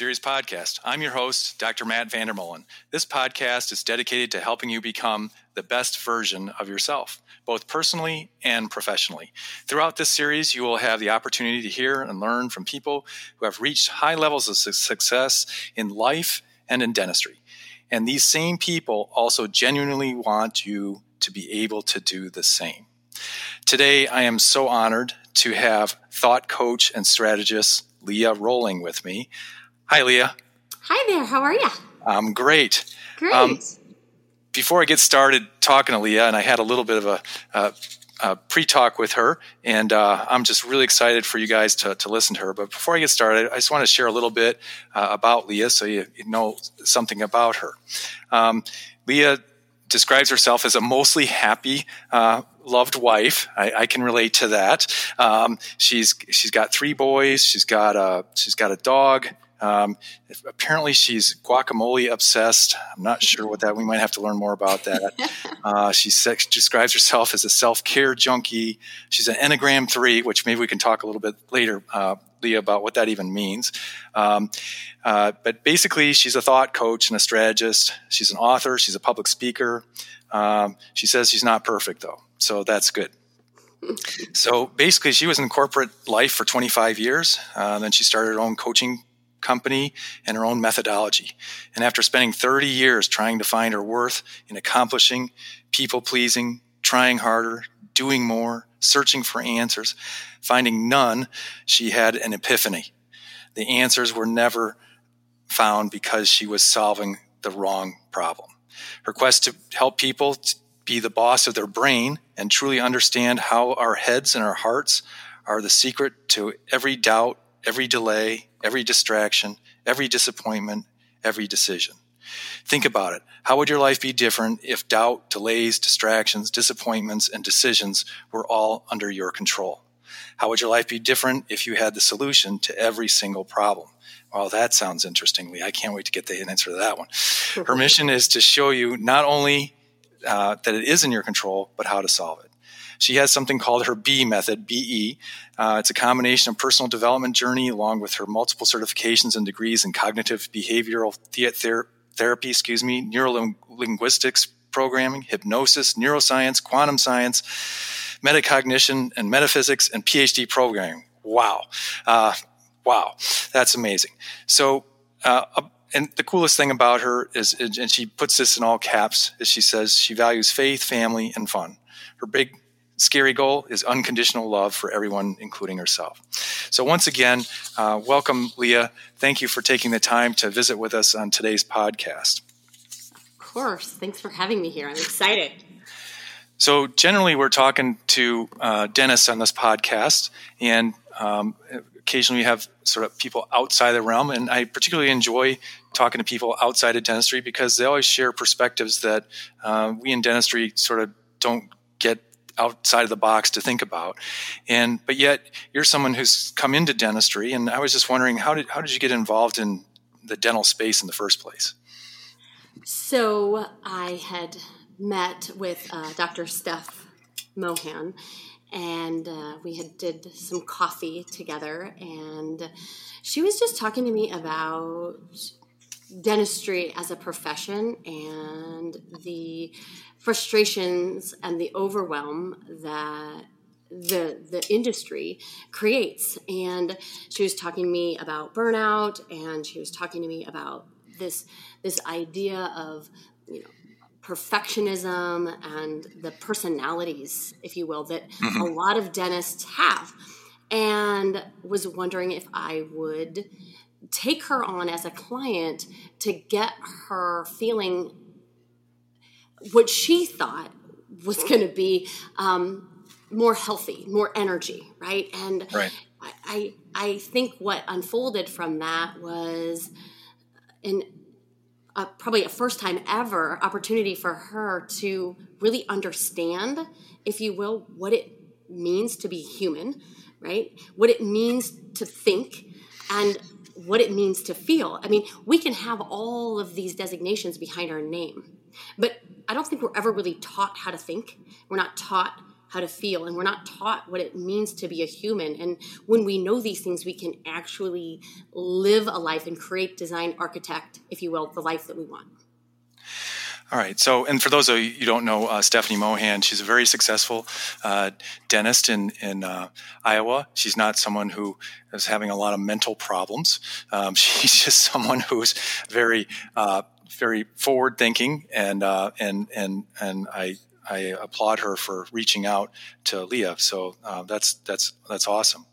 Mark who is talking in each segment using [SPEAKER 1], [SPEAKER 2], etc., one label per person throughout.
[SPEAKER 1] Series podcast. I'm your host, Dr. Matt Vandermolen. This podcast is dedicated to helping you become the best version of yourself, both personally and professionally. Throughout this series, you will have the opportunity to hear and learn from people who have reached high levels of success in life and in dentistry. And these same people also genuinely want you to be able to do the same. Today, I am so honored to have thought coach and strategist Leah Roling with me. Hi, Leah.
[SPEAKER 2] Hi there. How are you?
[SPEAKER 1] I'm great.
[SPEAKER 2] Great. Um,
[SPEAKER 1] before I get started talking to Leah, and I had a little bit of a, a, a pre-talk with her, and uh, I'm just really excited for you guys to, to listen to her. But before I get started, I just want to share a little bit uh, about Leah, so you, you, know something about her. Um, Leah describes herself as a mostly happy, uh, loved wife. I, I, can relate to that. Um, she's she's got three boys. She's got a she's got a dog. Um, apparently, she's guacamole obsessed. I'm not sure what that. We might have to learn more about that. Uh, she sex, describes herself as a self care junkie. She's an Enneagram three, which maybe we can talk a little bit later, uh, Leah, about what that even means. Um, uh, but basically, she's a thought coach and a strategist. She's an author. She's a public speaker. Um, she says she's not perfect though, so that's good. so basically, she was in corporate life for 25 years. Uh, then she started her own coaching company and her own methodology. And after spending 30 years trying to find her worth in accomplishing, people pleasing, trying harder, doing more, searching for answers, finding none, she had an epiphany. The answers were never found because she was solving the wrong problem. Her quest to help people be the boss of their brain and truly understand how our heads and our hearts are the secret to every doubt, every delay, every distraction, every disappointment, every decision. Think about it. How would your life be different if doubt, delays, distractions, disappointments, and decisions were all under your control? How would your life be different if you had the solution to every single problem? Well, that sounds interestingly. I can't wait to get the answer to that one. Her mission is to show you not only uh, that it is in your control, but how to solve it. She has something called her B method, BE. Uh, it's a combination of personal development journey along with her multiple certifications and degrees in cognitive behavioral ther- therapy, excuse me, neurolinguistics programming, hypnosis, neuroscience, quantum science, metacognition, and metaphysics, and PhD programming. Wow. Uh, wow. That's amazing. So, uh, and the coolest thing about her is, and she puts this in all caps, is she says she values faith, family, and fun. Her big scary goal is unconditional love for everyone, including herself. So, once again, uh, welcome, Leah. Thank you for taking the time to visit with us on today's podcast.
[SPEAKER 2] Of course. Thanks for having me here. I'm excited.
[SPEAKER 1] So, generally, we're talking to uh, dentists on this podcast, and um, occasionally we have sort of people outside the realm. And I particularly enjoy talking to people outside of dentistry because they always share perspectives that uh, we in dentistry sort of don't get outside of the box to think about. And but yet you're someone who's come into dentistry, and I was just wondering how did how did you get involved in the dental space in the first place?
[SPEAKER 2] So I had met with uh, Dr. Steph Mohan, and uh, we had did some coffee together, and she was just talking to me about dentistry as a profession and the frustrations and the overwhelm that the the industry creates and she was talking to me about burnout and she was talking to me about this this idea of you know perfectionism and the personalities if you will that mm-hmm. a lot of dentists have and was wondering if I would take her on as a client to get her feeling what she thought was going to be um, more healthy, more energy, right? And right. I, I think what unfolded from that was an a, probably a first time ever opportunity for her to really understand, if you will, what it means to be human, right? What it means to think, and what it means to feel. I mean, we can have all of these designations behind our name, but I don't think we're ever really taught how to think. We're not taught how to feel and we're not taught what it means to be a human and when we know these things we can actually live a life and create design architect if you will the life that we want
[SPEAKER 1] all right. So, and for those of you who don't know uh, Stephanie Mohan, she's a very successful uh, dentist in in uh, Iowa. She's not someone who is having a lot of mental problems. Um, she's just someone who's very uh, very forward thinking, and uh, and and and I I applaud her for reaching out to Leah. So uh, that's that's that's awesome.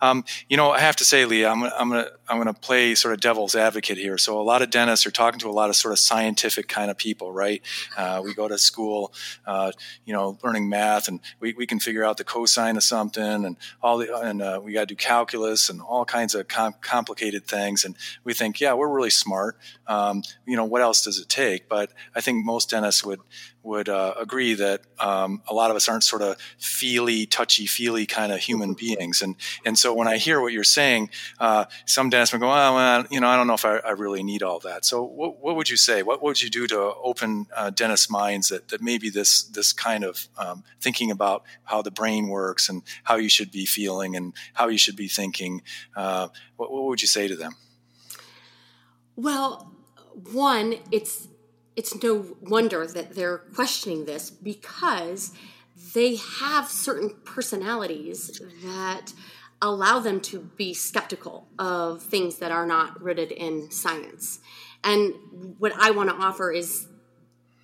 [SPEAKER 1] Um, you know, I have to say, Leah, I'm, I'm gonna I'm gonna play sort of devil's advocate here. So a lot of dentists are talking to a lot of sort of scientific kind of people, right? Uh, we go to school, uh, you know, learning math, and we, we can figure out the cosine of something, and all the and uh, we got to do calculus and all kinds of com- complicated things, and we think, yeah, we're really smart. Um, you know, what else does it take? But I think most dentists would would uh, agree that um, a lot of us aren't sort of feely, touchy feely kind of human beings. And and so when I hear what you're saying, uh, some dentists will go, oh, well, you know, I don't know if I, I, really need all that. So what, what would you say? What would you do to open uh, dentists' minds that, that maybe this this kind of um, thinking about how the brain works and how you should be feeling and how you should be thinking? Uh, what, what would you say to them?
[SPEAKER 2] Well, one, it's it's no wonder that they're questioning this because they have certain personalities that allow them to be skeptical of things that are not rooted in science. And what I want to offer is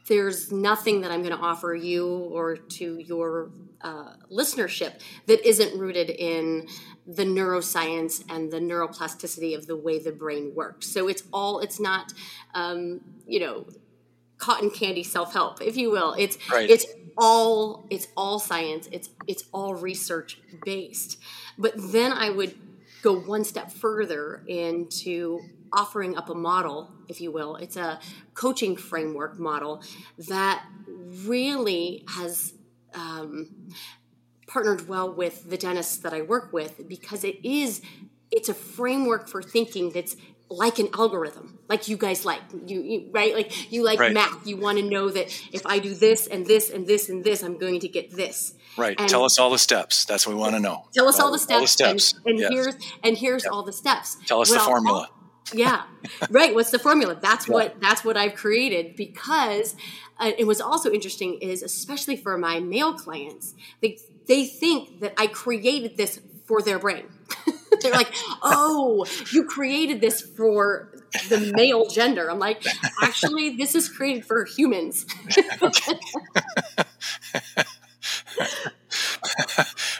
[SPEAKER 2] there's nothing that I'm going to offer you or to your uh, listenership that isn't rooted in the neuroscience and the neuroplasticity of the way the brain works. So it's all, it's not, um, you know, cotton candy self-help if you will. It's right. it's all it's all science. It's it's all research based. But then i would go one step further into offering up a model if you will. It's a coaching framework model that really has um, partnered well with the dentists that i work with because it is it's a framework for thinking that's like an algorithm like you guys like you, you right? Like you like right. math. You want to know that if i do this and this and this and this i'm going to get this.
[SPEAKER 1] Right. And tell us all the steps. That's what we want to know.
[SPEAKER 2] Tell us all, all the steps, all the steps. and, and yes. here's and here's yep. all the steps.
[SPEAKER 1] Tell us well, the formula.
[SPEAKER 2] Yeah. Right. What's the formula? That's yeah. what that's what i've created because uh, it was also interesting is especially for my male clients they they think that i created this for their brain They're like, oh, you created this for the male gender. I'm like, actually, this is created for humans.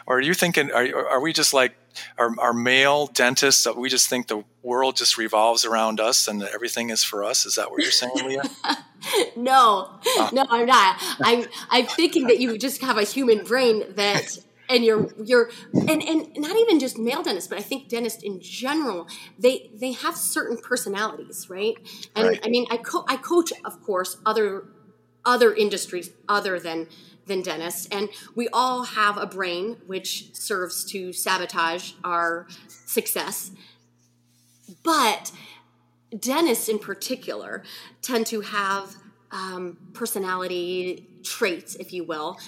[SPEAKER 1] or are you thinking, are, are we just like, are, are male dentists that we just think the world just revolves around us and everything is for us? Is that what you're saying, Leah?
[SPEAKER 2] no, oh. no, I'm not. I'm, I'm thinking that you just have a human brain that and you're you're and and not even just male dentists but i think dentists in general they they have certain personalities right? And right. i mean i co- i coach of course other other industries other than than dentists. And we all have a brain which serves to sabotage our success. But dentists in particular tend to have um, personality traits if you will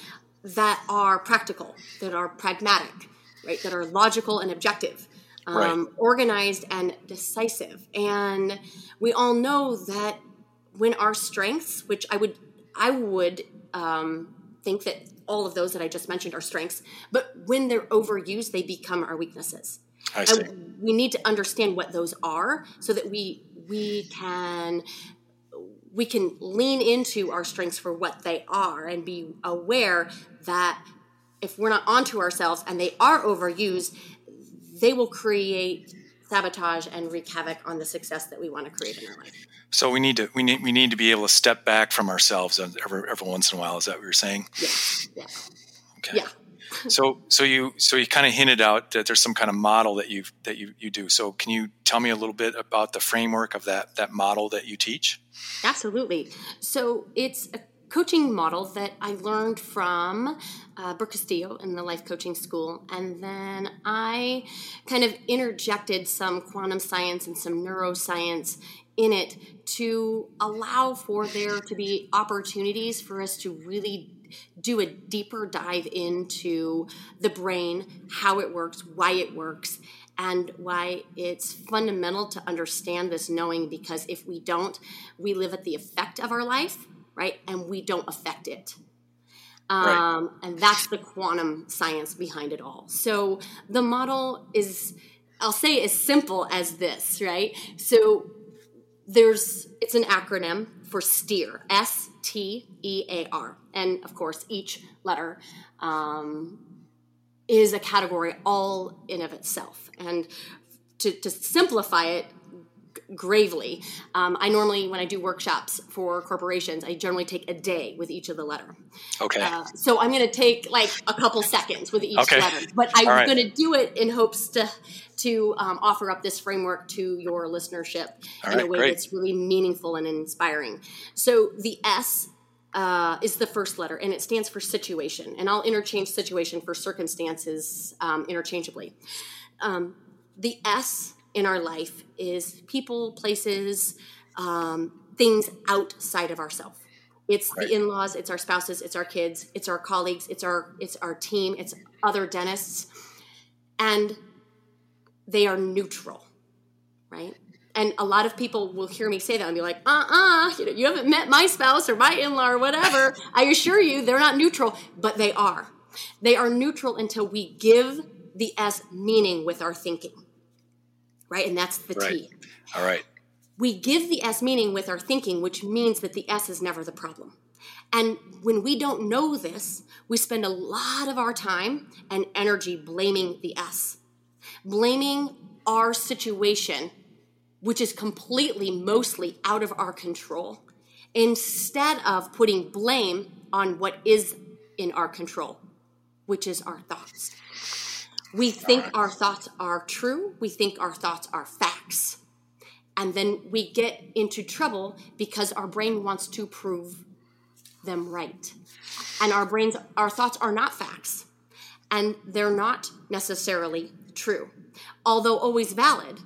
[SPEAKER 2] that are practical, that are pragmatic, right? That are logical and objective, um, right. organized and decisive. And we all know that when our strengths, which I would, I would um, think that all of those that I just mentioned are strengths, but when they're overused, they become our weaknesses.
[SPEAKER 1] I see.
[SPEAKER 2] And we need to understand what those are so that we we can we can lean into our strengths for what they are and be aware that if we're not onto ourselves and they are overused, they will create sabotage and wreak havoc on the success that we want to create in our life.
[SPEAKER 1] So we need to we need we need to be able to step back from ourselves every every once in a while. Is that what you're saying?
[SPEAKER 2] Yeah. Yeah.
[SPEAKER 1] Okay. Yeah. So so you so you kind of hinted out that there's some kind of model that you that you you do. So can you tell me a little bit about the framework of that that model that you teach?
[SPEAKER 2] Absolutely. So it's a coaching model that I learned from uh, Brooke Castillo in the life coaching school. And then I kind of interjected some quantum science and some neuroscience in it to allow for there to be opportunities for us to really do a deeper dive into the brain, how it works, why it works, and why it's fundamental to understand this knowing because if we don't, we live at the effect of our life, right? And we don't affect it. Um, right. And that's the quantum science behind it all. So the model is, I'll say, as simple as this, right? So there's, it's an acronym for STEER, S T E A R. And of course, each letter um, is a category all in of itself. And to, to simplify it, gravely. Um, I normally, when I do workshops for corporations, I generally take a day with each of the letter.
[SPEAKER 1] Okay. Uh,
[SPEAKER 2] so I'm going to take like a couple seconds with each okay. letter, but I'm right. going to do it in hopes to to um, offer up this framework to your listenership All in right, a way great. that's really meaningful and inspiring. So the S uh, is the first letter, and it stands for situation. And I'll interchange situation for circumstances um, interchangeably. Um, the S in our life is people, places, um, things outside of ourselves. It's right. the in-laws, it's our spouses, it's our kids, it's our colleagues, it's our it's our team, it's other dentists, and they are neutral, right? And a lot of people will hear me say that and be like, uh-uh, you, know, you haven't met my spouse or my in-law or whatever. I assure you, they're not neutral, but they are. They are neutral until we give the S meaning with our thinking right? And that's the
[SPEAKER 1] right.
[SPEAKER 2] T.
[SPEAKER 1] All right.
[SPEAKER 2] We give the S meaning with our thinking, which means that the S is never the problem. And when we don't know this, we spend a lot of our time and energy blaming the S, blaming our situation, which is completely, mostly out of our control, instead of putting blame on what is in our control, which is our thoughts. We think our thoughts are true, we think our thoughts are facts. And then we get into trouble because our brain wants to prove them right. And our brains, our thoughts are not facts. And they're not necessarily true. Although always valid,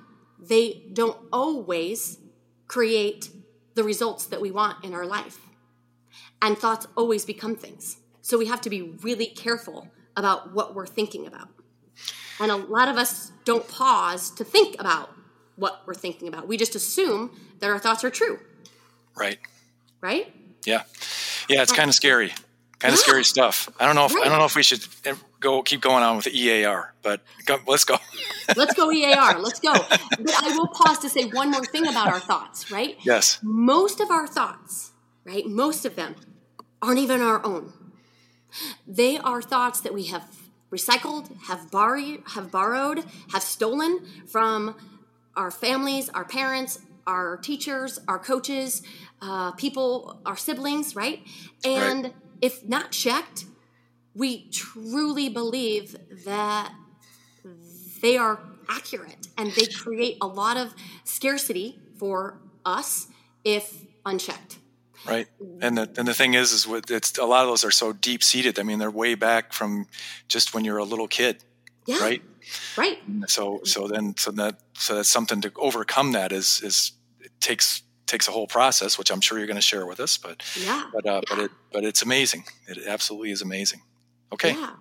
[SPEAKER 2] they don't always create the results that we want in our life. And thoughts always become things. So we have to be really careful about what we're thinking about. And a lot of us don't pause to think about what we're thinking about. We just assume that our thoughts are true.
[SPEAKER 1] Right.
[SPEAKER 2] Right?
[SPEAKER 1] Yeah. Yeah, it's kind of scary. Kind of yeah. scary stuff. I don't know if right. I don't know if we should eh, go keep going on with the EAR, but go, let's go.
[SPEAKER 2] let's go EAR. Let's go. But I will pause to say one more thing about our thoughts, right?
[SPEAKER 1] Yes.
[SPEAKER 2] Most of our thoughts, right? Most of them aren't even our own. They are thoughts that we have recycled, have, bar- have borrowed, have stolen from our families, our parents, our teachers, our coaches, uh, people, our siblings, right? And right. if not checked, we truly believe that they are accurate and they create a lot of scarcity for us if unchecked.
[SPEAKER 1] Right. And the and the thing is is with it's a lot of those are so deep seated i mean they're way back from just when you're a little kid
[SPEAKER 2] yeah.
[SPEAKER 1] right?
[SPEAKER 2] Right.
[SPEAKER 1] So so then so that so that's something to overcome that is is it takes takes a whole process which i'm sure you're going to share with us but
[SPEAKER 2] yeah.
[SPEAKER 1] but uh,
[SPEAKER 2] yeah.
[SPEAKER 1] but it but it's amazing. It absolutely is amazing okay
[SPEAKER 2] yeah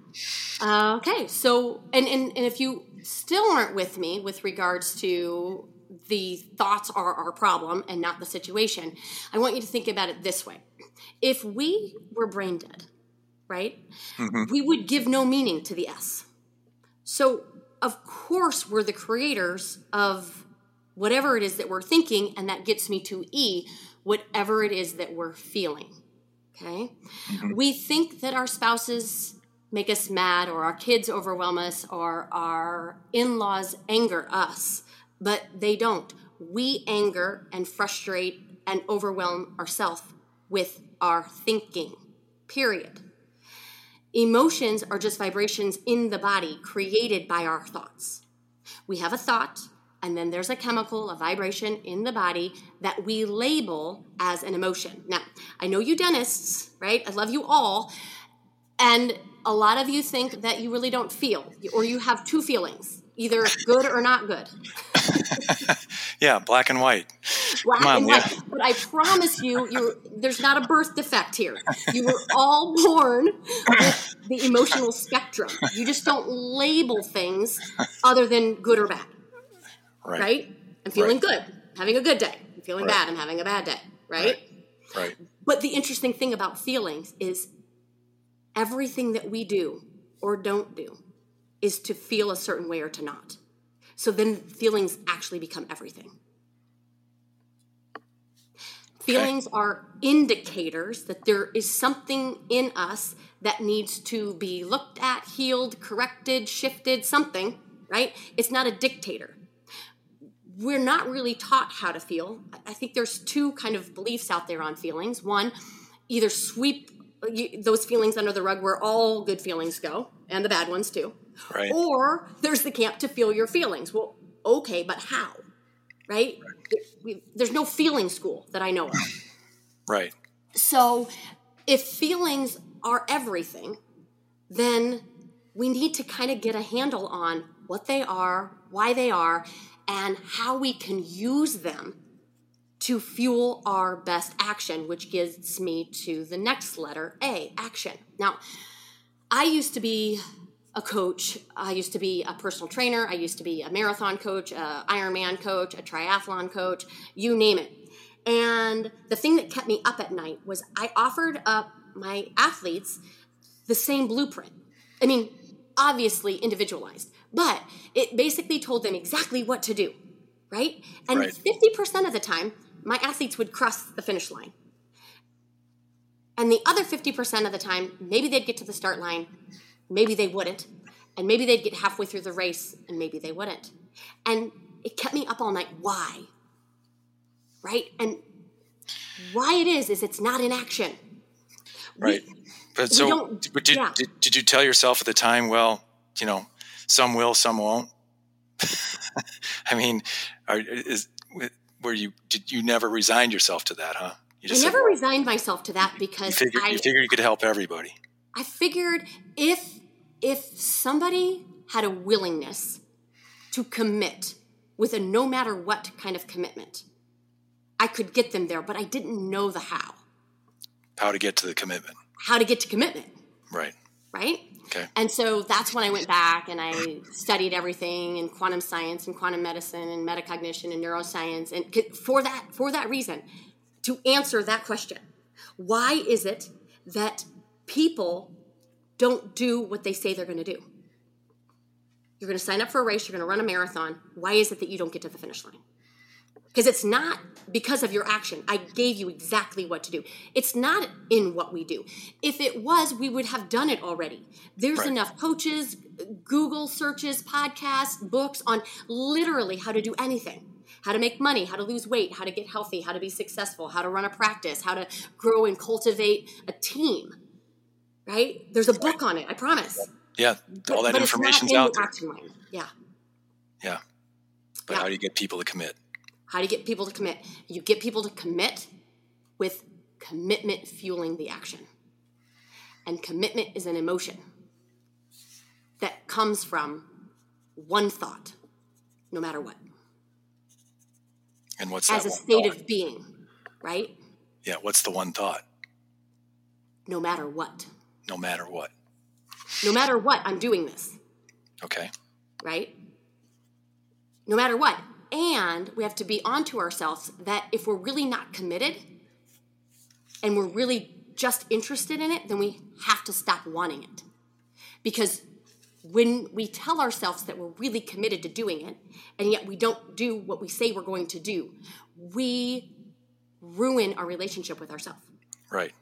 [SPEAKER 2] uh, okay so and, and and if you still aren't with me with regards to the thoughts are our problem and not the situation. I want you to think about it this way. If we were brain dead, right, mm-hmm. we would give no meaning to the S. So, of course, we're the creators of whatever it is that we're thinking, and that gets me to E, whatever it is that we're feeling. Okay? Mm-hmm. We think that our spouses make us mad, or our kids overwhelm us, or our in laws anger us but they don't. We anger and frustrate and overwhelm ourselves with our thinking, period. Emotions are just vibrations in the body created by our thoughts. We have a thought, and then there's a chemical, a vibration in the body that we label as an emotion. Now, I know you dentists, right? I love you all. And a lot of you think that you really don't feel, or you have two feelings either good or not good.
[SPEAKER 1] yeah, black and white.
[SPEAKER 2] black
[SPEAKER 1] Come on,
[SPEAKER 2] and white. But I promise you, you're, there's not a birth defect here. You were all born with the emotional spectrum. You just don't label things other than good or bad,
[SPEAKER 1] Right.
[SPEAKER 2] right? I'm feeling
[SPEAKER 1] Right.
[SPEAKER 2] good, having a good day. I'm feeling
[SPEAKER 1] Right.
[SPEAKER 2] bad, I'm having a bad day, right?
[SPEAKER 1] Right.
[SPEAKER 2] But the interesting thing about feelings is everything that we do or don't do is to feel a certain way or to not. So then feelings actually become everything. Feelings are indicators that there is something in us that needs to be looked at, healed, corrected, shifted, something, right? It's not a dictator we're not really taught how to feel. I think there's two kind of beliefs out there on feelings. One, either sweep you- those feelings under the rug where all good feelings go and the bad ones too.
[SPEAKER 1] Right.
[SPEAKER 2] Or there's the camp to feel your feelings. Well, okay, but how? Right? We- There's no feeling school that I know of.
[SPEAKER 1] Right.
[SPEAKER 2] So, if feelings are everything, then we need to kind of get a handle on what they are, why they are, and how we can use them to fuel our best action, which gets me to the next letter A action. Now, I used to be a coach. I used to be a personal trainer. I used to be a marathon coach, a Ironman coach, a triathlon coach, you name it. And the thing that kept me up at night was I offered up my athletes the same blueprint. I mean, obviously individualized, but it basically told them exactly what to do, right? And
[SPEAKER 1] Right.
[SPEAKER 2] 50% of the time, my athletes would cross the finish line. And the other 50% of the time, maybe they'd get to the start line, maybe they wouldn't, and maybe they'd get halfway through the race and maybe they wouldn't. And it kept me up all night. Why? Right? And why it is, is it's not in action. We-
[SPEAKER 1] Right. But so, but did,
[SPEAKER 2] yeah.
[SPEAKER 1] did, did you tell yourself at the time, well, you know, some will, some won't? I mean, are, is, were you, did you never resigned yourself to that, huh? You
[SPEAKER 2] I never
[SPEAKER 1] well,
[SPEAKER 2] resigned myself to that
[SPEAKER 1] you
[SPEAKER 2] because
[SPEAKER 1] figured,
[SPEAKER 2] I,
[SPEAKER 1] you figured you could help everybody.
[SPEAKER 2] I figured if if somebody had a willingness to commit with a no matter what kind of commitment, I could get them there, but I didn't know the how.
[SPEAKER 1] How to get to the commitment.
[SPEAKER 2] How to get to commitment,
[SPEAKER 1] Right.
[SPEAKER 2] right?
[SPEAKER 1] Okay.
[SPEAKER 2] And so that's when I went back and I studied everything in quantum science and quantum medicine and metacognition and neuroscience and for that for that reason to answer that question. Why is it that people don't do what they say they're going to do? You're going to sign up for a race, you're going to run a marathon. Why is it that you don't get to the finish line? Because it's not because of your action. I gave you exactly what to do. It's not in what we do. If it was, we would have done it already. There's
[SPEAKER 1] Right.
[SPEAKER 2] enough coaches, Google searches, podcasts, books on literally how to do anything how to make money, how to lose weight, how to get healthy, how to be successful, how to run a practice, how to grow and cultivate a team. Right? There's a book on it, I promise.
[SPEAKER 1] Yeah. all that
[SPEAKER 2] but not
[SPEAKER 1] information's
[SPEAKER 2] in
[SPEAKER 1] out
[SPEAKER 2] the
[SPEAKER 1] there.
[SPEAKER 2] Yeah.
[SPEAKER 1] Yeah. But
[SPEAKER 2] Yeah.
[SPEAKER 1] how do you get people to commit?
[SPEAKER 2] How do you get people to commit? You get people to commit with commitment fueling the action. And commitment is an emotion that comes from one thought, no matter what,
[SPEAKER 1] And what's that
[SPEAKER 2] as a
[SPEAKER 1] one
[SPEAKER 2] state
[SPEAKER 1] thought?
[SPEAKER 2] of being, right?
[SPEAKER 1] Yeah. What's the one thought?
[SPEAKER 2] No matter what.
[SPEAKER 1] No matter what.
[SPEAKER 2] No matter what, I'm doing this,
[SPEAKER 1] Okay.
[SPEAKER 2] right? No matter what. And we have to be onto ourselves that if we're really not committed and we're really just interested in it, then we have to stop wanting it. Because when we tell ourselves that we're really committed to doing it and yet we don't do what we say we're going to do, we ruin our relationship with ourselves.
[SPEAKER 1] Right.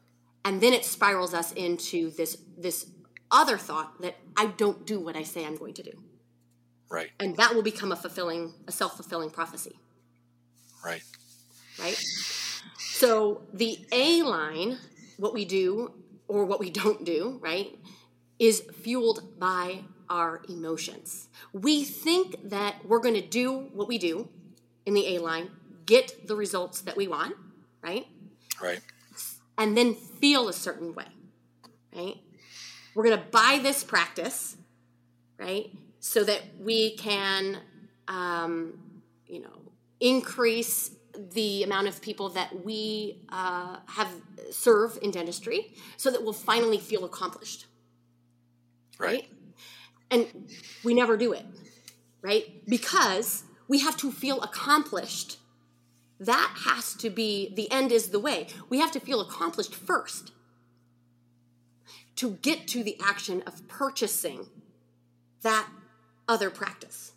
[SPEAKER 2] And then it spirals us into this this other thought that I don't do what I say I'm going to do.
[SPEAKER 1] Right.
[SPEAKER 2] And that will become a fulfilling a self-fulfilling prophecy,
[SPEAKER 1] Right.
[SPEAKER 2] right? So the A line, what we do or what we don't do, right, is fueled by our emotions. We think that we're going to do what we do in the A line, get the results that we want, right?
[SPEAKER 1] Right.
[SPEAKER 2] and then feel a certain way, right? We're going to buy this practice, right? So that we can, um, you know, increase the amount of people that we uh, have serve in dentistry so that we'll finally feel accomplished.
[SPEAKER 1] Right.
[SPEAKER 2] and we never do it. Right? Because we have to feel accomplished. That has to be the end is the way. We have to feel accomplished first to get to the action of purchasing that other practice.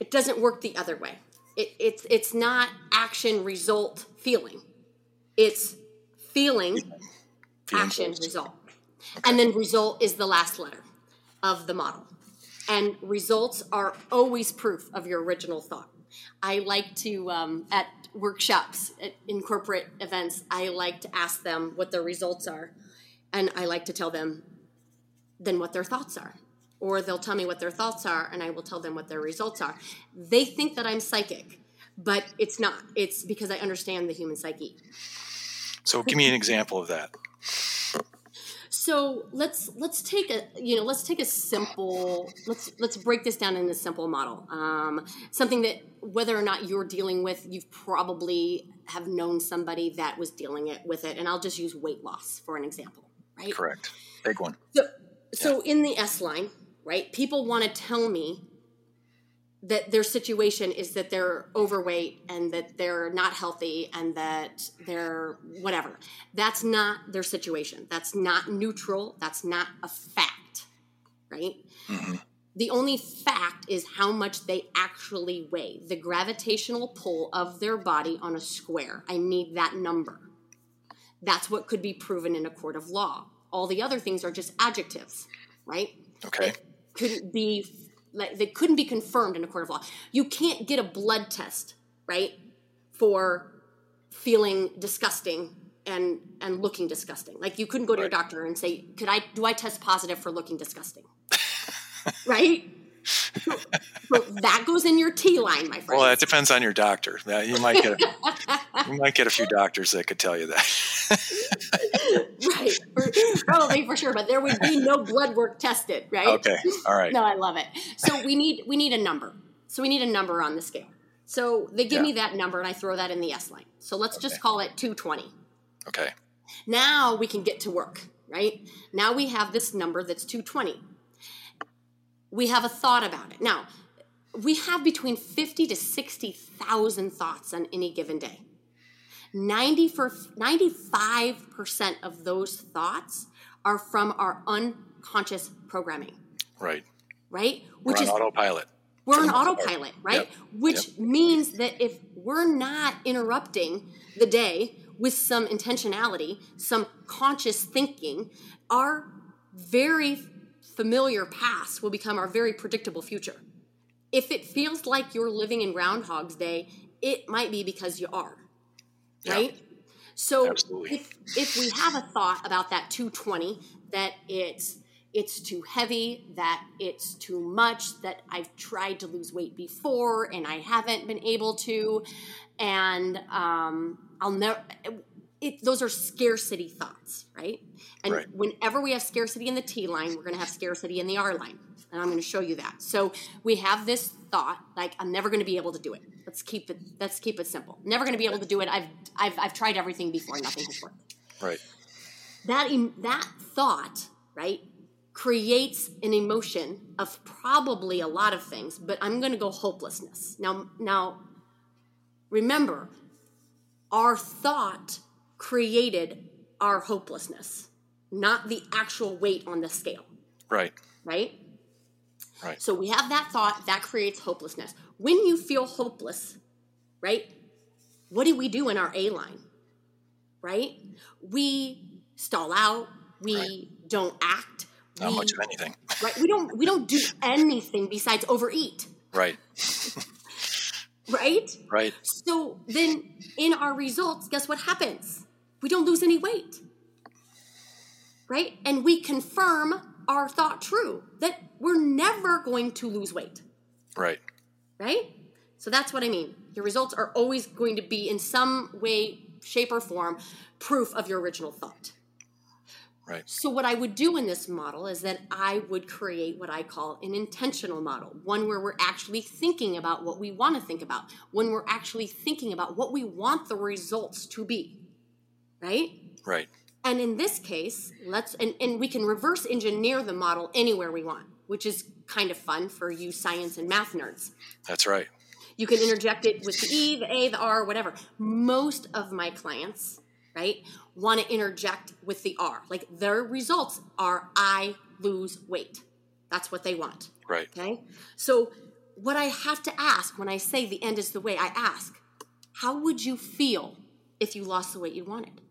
[SPEAKER 2] It doesn't work the other way. It, it's it's not action result feeling. It's feeling action result. And then result is the last letter of the model. And results are always proof of your original thought. I like to um, at workshops at, in corporate events i like to ask them what their results are and i like to tell them then what their thoughts are. Or they'll tell me what their thoughts are and i will tell them what their results are. They think that i'm psychic but it's not. It's because i understand the human psyche.
[SPEAKER 1] So give me an example of that.
[SPEAKER 2] So let's let's take a you know let's take a simple let's let's break this down in a simple model. Um, something that whether or not you're dealing with, you've probably have known somebody that was dealing it with it, and I'll just use weight loss for an example, right?
[SPEAKER 1] Correct. Big one.
[SPEAKER 2] So, so in the S line, right? People want to tell me that their situation is that they're overweight and that they're not healthy and that they're whatever. That's not their situation. That's not neutral. That's not a fact, right? Mm-hmm. The only fact is how much they actually weigh, the gravitational pull of their body on a square. I need that number. That's what could be proven in a court of law. All the other things are just adjectives, right?
[SPEAKER 1] Okay.
[SPEAKER 2] couldn't be like they couldn't be confirmed in a court of law. You can't get a blood test, right, for feeling disgusting and and looking disgusting. Like you couldn't go to your
[SPEAKER 1] Right.
[SPEAKER 2] doctor and say, "Could I do I test positive for looking disgusting?" right? So, so that goes in your T line, my friend.
[SPEAKER 1] Well, that depends on your doctor. You might get a, you might get a few doctors that could tell you that.
[SPEAKER 2] right, for, probably for sure, but there would be no blood work tested, right?
[SPEAKER 1] okay. All right.
[SPEAKER 2] No, I love it. So we need we need a number. So we need a number on the scale. So they give
[SPEAKER 1] Yeah.
[SPEAKER 2] me that number and I throw that in the S line. So let's just call it 220.
[SPEAKER 1] Okay.
[SPEAKER 2] Now we can get to work, right? Now we have this number that's 220. We have a thought about it. Now, we have between 50 to 60,000 thoughts on any given day. 90 for 95% of those thoughts are from our unconscious programming,
[SPEAKER 1] Right.
[SPEAKER 2] right?
[SPEAKER 1] We're on autopilot.
[SPEAKER 2] we're
[SPEAKER 1] for
[SPEAKER 2] on
[SPEAKER 1] the most part.
[SPEAKER 2] autopilot, right?
[SPEAKER 1] Yep.
[SPEAKER 2] Which means that if we're not interrupting the day with some intentionality, some conscious thinking, our very familiar past will become our very predictable future. If it feels like you're living in Groundhog's Day, it might be because you are,
[SPEAKER 1] Yeah.
[SPEAKER 2] right? So
[SPEAKER 1] Absolutely.
[SPEAKER 2] if if we have a thought about that 220 that it's it's too heavy, that it's too much, that I've tried to lose weight before and I haven't been able to, and um, I'll never. It, those are scarcity thoughts, right? And
[SPEAKER 1] Right.
[SPEAKER 2] whenever we have scarcity in the T line, we're going to have scarcity in the R line, and I'm going to show you that. So we have this thought, like I'm never going to be able to do it. Let's keep it. Let's keep it simple. Never going to be able to do it. I've I've I've tried everything before. Nothing has worked
[SPEAKER 1] Right.
[SPEAKER 2] that that thought right creates an emotion of probably a lot of things but i'm going to go hopelessness now now remember our thought created our hopelessness not the actual weight on the scale
[SPEAKER 1] Right.
[SPEAKER 2] right
[SPEAKER 1] Right.
[SPEAKER 2] so we have that thought that creates hopelessness when you feel hopeless right what do we do in our a line right we stall out we
[SPEAKER 1] Right.
[SPEAKER 2] don't act
[SPEAKER 1] Not
[SPEAKER 2] we,
[SPEAKER 1] much of anything.
[SPEAKER 2] right we don't we don't do anything besides overeat
[SPEAKER 1] Right.
[SPEAKER 2] right
[SPEAKER 1] Right.
[SPEAKER 2] so then in our results guess what happens we don't lose any weight right and we confirm our thought true that we're never going to lose weight
[SPEAKER 1] Right.
[SPEAKER 2] right? So that's what I mean. Your results are always going to be, in some way, shape, or form, proof of your original thought.
[SPEAKER 1] Right.
[SPEAKER 2] So, what I would do in this model is that I would create what I call an intentional model, one where we're actually thinking about what we want to think about, when we're actually thinking about what we want the results to be. Right?
[SPEAKER 1] Right.
[SPEAKER 2] And in this case, let's, and, and we can reverse engineer the model anywhere we want, which is kind of fun for you science and math nerds.
[SPEAKER 1] That's right.
[SPEAKER 2] You can interject it with the E, the A, the R, whatever. Most of my clients, right, want to interject with the R. Like their results are I lose weight. That's what they want.
[SPEAKER 1] Right.
[SPEAKER 2] Okay. So, what I have to ask when I say the end is the way, I ask, how would you feel if you lost the weight you wanted?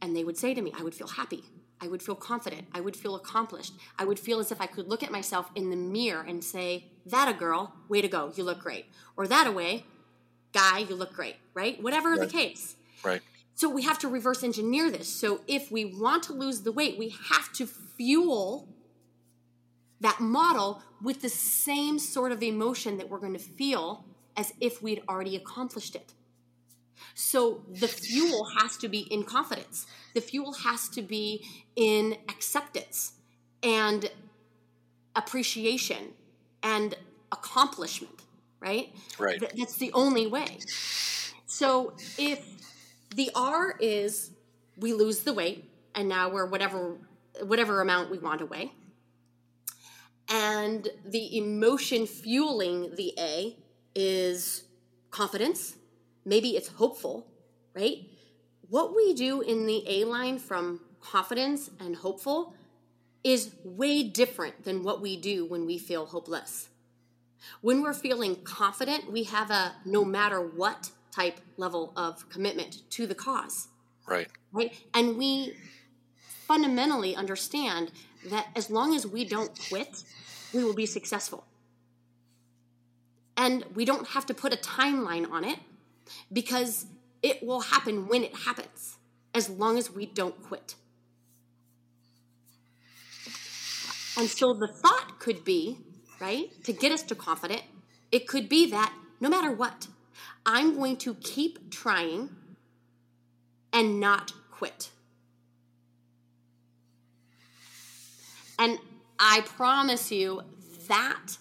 [SPEAKER 2] And they would say to me, I would feel happy. I would feel confident. I would feel accomplished. I would feel as if I could look at myself in the mirror and say, That a girl, way to go, you look great. Or that a way, guy, you look great, right? Whatever
[SPEAKER 1] Right.
[SPEAKER 2] the case.
[SPEAKER 1] Right.
[SPEAKER 2] So we have to reverse engineer this. So if we want to lose the weight, we have to fuel that model with the same sort of emotion that we're going to feel as if we'd already accomplished it. So the fuel has to be in confidence. The fuel has to be in acceptance and appreciation and accomplishment, right?
[SPEAKER 1] Right.
[SPEAKER 2] Th- that's the only way. So if the R is we lose the weight and now we're whatever whatever amount we want to weigh. And the emotion fueling the A is confidence. Maybe it's hopeful, right? What we do in the A line from confidence and hopeful is way different than what we do when we feel hopeless. When we're feeling confident, we have a no matter what type level of commitment to the cause,
[SPEAKER 1] Right.
[SPEAKER 2] right? And we fundamentally understand that as long as we don't quit, we will be successful. And we don't have to put a timeline on it because it will happen when it happens, as long as we don't quit. And so the thought could be, right, to get us to confident, it could be that no matter what, I'm going to keep trying and not quit. And I promise you that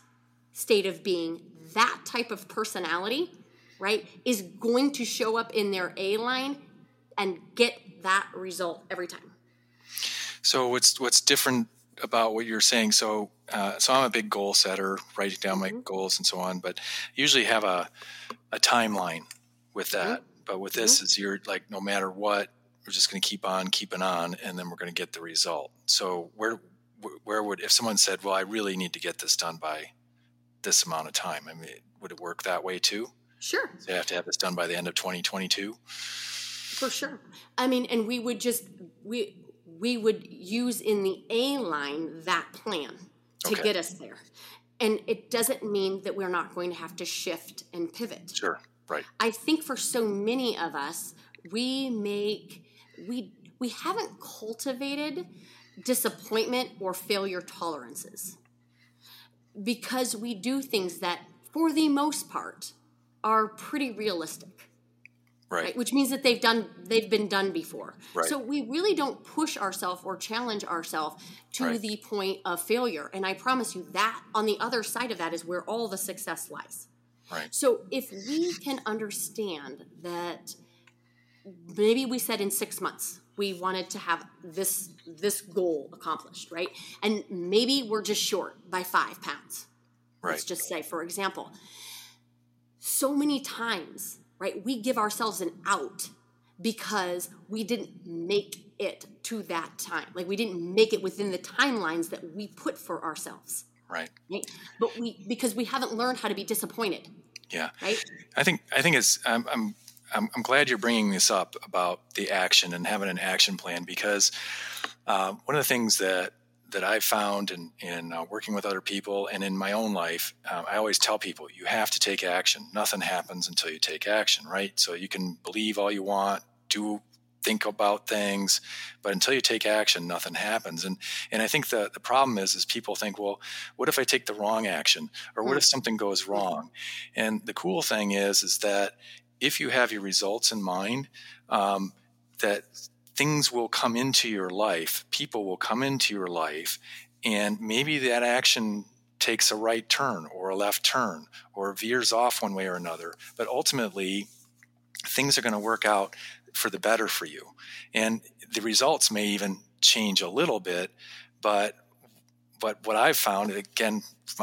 [SPEAKER 2] state of being, that type of personality, right, is going to show up in their A line and get that result every time.
[SPEAKER 1] So what's what's different about what you're saying? So uh, so I'm a big goal setter, writing down my
[SPEAKER 2] Mhm.
[SPEAKER 1] goals and so on, but usually have a a timeline with that. But with this, is you're like no matter what, we're just going to keep on keeping on, and then we're going to get the result. So where where would if someone said, "Well, I really need to get this done by this amount of time"? I mean, would it work that way too?
[SPEAKER 2] Sure.
[SPEAKER 1] They have to have this done by the end of 2022.
[SPEAKER 2] For sure. I mean, and we would just we we would use in the A line that plan to
[SPEAKER 1] Okay.
[SPEAKER 2] get us there. And it doesn't mean that we're not going to have to shift and pivot.
[SPEAKER 1] Sure. Right.
[SPEAKER 2] I think for so many of us, we make we we haven't cultivated disappointment or failure tolerances because we do things that for the most part are pretty realistic
[SPEAKER 1] Right.
[SPEAKER 2] right? Which means that they've done they've been done before.
[SPEAKER 1] Right.
[SPEAKER 2] So we really don't push ourselves or challenge ourselves to
[SPEAKER 1] Right.
[SPEAKER 2] the point of failure. And I promise you that on the other side of that is where all the success lies.
[SPEAKER 1] Right.
[SPEAKER 2] So if we can understand that maybe we said in 6 months we wanted to have this this goal accomplished, right? And maybe we're just short by 5 pounds
[SPEAKER 1] Right.
[SPEAKER 2] let's just say for example so many times right we give ourselves an out because we didn't make it to that time. Like we didn't make it within the timelines that we put for ourselves.
[SPEAKER 1] Right.
[SPEAKER 2] right? But we because we haven't learned how to be disappointed.
[SPEAKER 1] Yeah.
[SPEAKER 2] right?
[SPEAKER 1] I think I think it's I'm, I'm I'm glad you're bringing this up about the action and having an action plan because uh, one of the things that that I've found in in uh, working with other people and in my own life, uh, I always tell people you have to take action. Nothing happens until you take action, right? So you can believe all you want, do think about things, but until you take action, nothing happens. And and I think the the problem is is people think, well, what if I take the wrong action, or what if something goes wrong? And the cool thing is is that if you have your results in mind, um, that things will come into your life, people will come into your life, and maybe that action takes a right turn or a left turn or veers off one way or another. But ultimately, things are going to work out for the better for you. And the results may even change a little bit, but but what I've found again,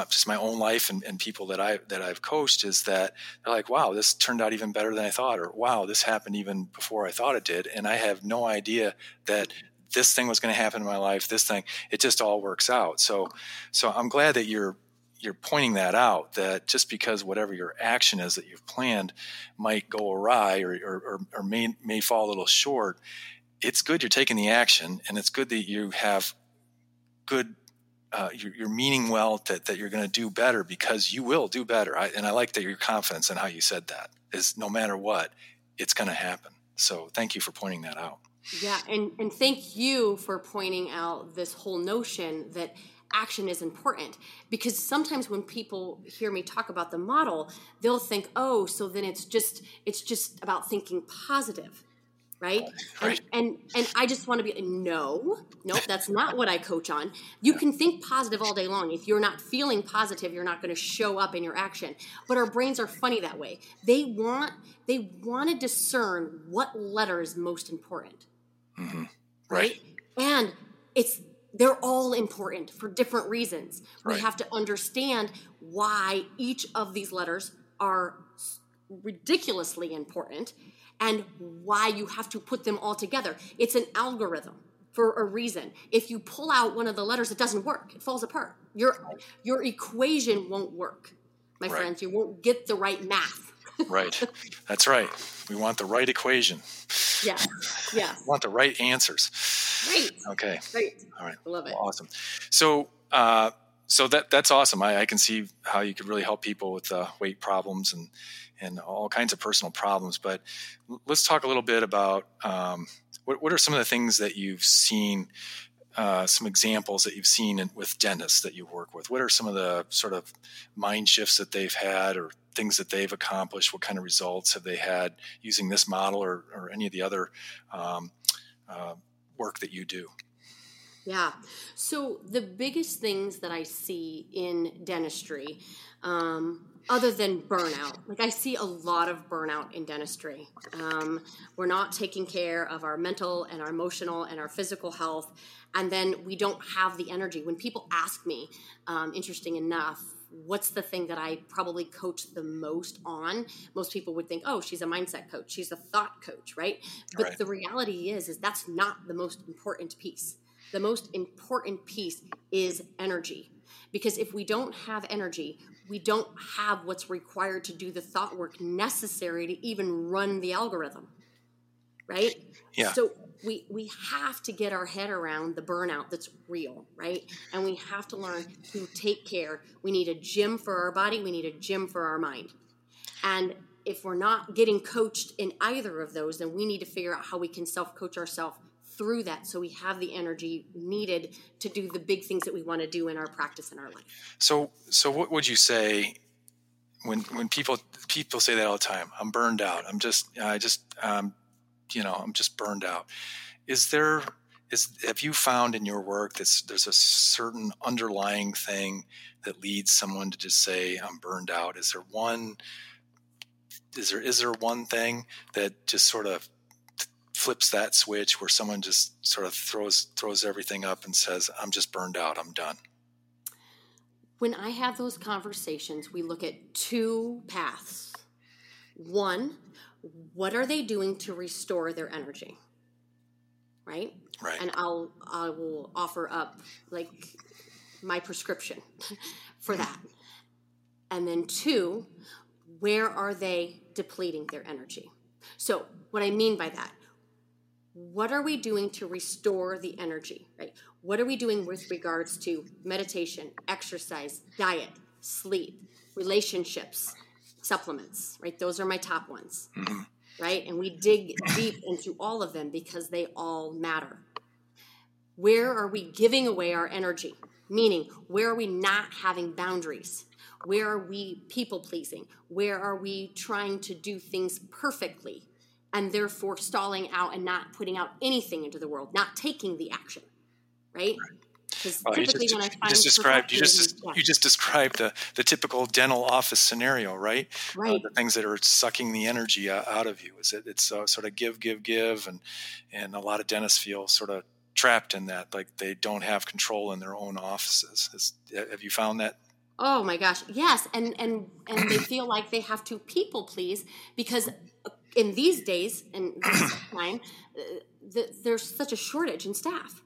[SPEAKER 1] just my own life and, and, people that I that I've coached is that they're like, wow, this turned out even better than I thought, or wow, this happened even before I thought it did, and I have no idea that this thing was going to happen in my life. This thing, it just all works out. So, so I'm glad that you're you're pointing that out that just because whatever your action is that you've planned might go awry or, or, or, may, may fall a little short, it's good you're taking the action and it's good that you have good uh, you're, you're, meaning well that, that you're going to do better because you will do better. I, and I like that your confidence in how you said that is no matter what, it's going to happen. So thank you for pointing that out.
[SPEAKER 2] Yeah, and and thank you for pointing out this whole notion that action is important because sometimes when people hear me talk about the model they'll think oh so then it's just it's just about thinking positive right, right. And, and and i just want to be no nope that's not what i coach on you can think positive all day long if you're not feeling positive you're not going to show up in your action but our brains are funny that way they want they want to discern what letter is most important
[SPEAKER 1] mm-hmm. right.
[SPEAKER 2] right and it's they're all important for different reasons. Right. We have to understand why each of these letters are ridiculously important and why you have to put them all together. It's an algorithm for a reason. If you pull out one of the letters, it doesn't work. It falls apart. Your your equation won't work, my right. friends. You won't get the right math.
[SPEAKER 1] right. That's right. We want the right equation.
[SPEAKER 2] Yeah. Yeah.
[SPEAKER 1] want the right answers.
[SPEAKER 2] Great.
[SPEAKER 1] Okay.
[SPEAKER 2] Great.
[SPEAKER 1] All right.
[SPEAKER 2] Love it.
[SPEAKER 1] Awesome. So, uh, so that that's awesome. I, I, can see how you could really help people with uh, weight problems and and all kinds of personal problems. But let's talk a little bit about um, what what are some of the things that you've seen. Uh, some examples that you've seen in, with dentists that you work with. What are some of the sort of mind shifts that they've had, or things that they've accomplished? What kind of results have they had using this model, or, or any of the other um, uh, work that you do?
[SPEAKER 2] Yeah. So the biggest things that I see in dentistry, um, other than burnout, like I see a lot of burnout in dentistry. Um, we're not taking care of our mental and our emotional and our physical health, and then we don't have the energy. When people ask me, um, interesting enough, what's the thing that I probably coach the most on? Most people would think, oh, she's a mindset coach, she's a thought coach, right? But right. the reality is, is that's not the most important piece. The most important piece is energy. Because if we don't have energy, we don't have what's required to do the thought work necessary to even run the algorithm. Right?
[SPEAKER 1] Yeah.
[SPEAKER 2] So we we have to get our head around the burnout that's real, right? And we have to learn to take care. We need a gym for our body, we need a gym for our mind. And if we're not getting coached in either of those, then we need to figure out how we can self-coach ourselves through that so we have the energy needed to do the big things that we want to do in our practice in our life.
[SPEAKER 1] So so what would you say when when people people say that all the time, I'm burned out. I'm just I just um you know i'm just burned out is there is have you found in your work that there's a certain underlying thing that leads someone to just say i'm burned out is there one is there is there one thing that just sort of flips that switch where someone just sort of throws throws everything up and says i'm just burned out. I'm done.
[SPEAKER 2] When i have those conversations we look at two paths. One what are they doing to restore their energy? Right?
[SPEAKER 1] Right.
[SPEAKER 2] And i'll i will offer up like my prescription for that. And then two where are they depleting their energy? So what i mean by that what are we doing to restore the energy right what are we doing with regards to meditation exercise diet sleep relationships supplements, right? Those are my top ones, right? And we dig deep into all of them because they all matter. Where are we giving away our energy? Meaning, where are we not having boundaries? Where are we people pleasing? Where are we trying to do things perfectly? And therefore stalling out and not putting out anything into the world, not taking the action, right?
[SPEAKER 1] Because well, typically, just, when I find just described you just yeah. you just described the, the typical dental office scenario, right?
[SPEAKER 2] Uh, right.
[SPEAKER 1] Uh, the things that are sucking the energy out of you is it it's uh, sort of give, give, give, and and a lot of dentists feel sort of trapped in that, like they don't have control in their own offices. Is, have you found that
[SPEAKER 2] Oh my gosh, yes, and and and they feel like they have to people please because in these days and this time, the, there's such a shortage in staff.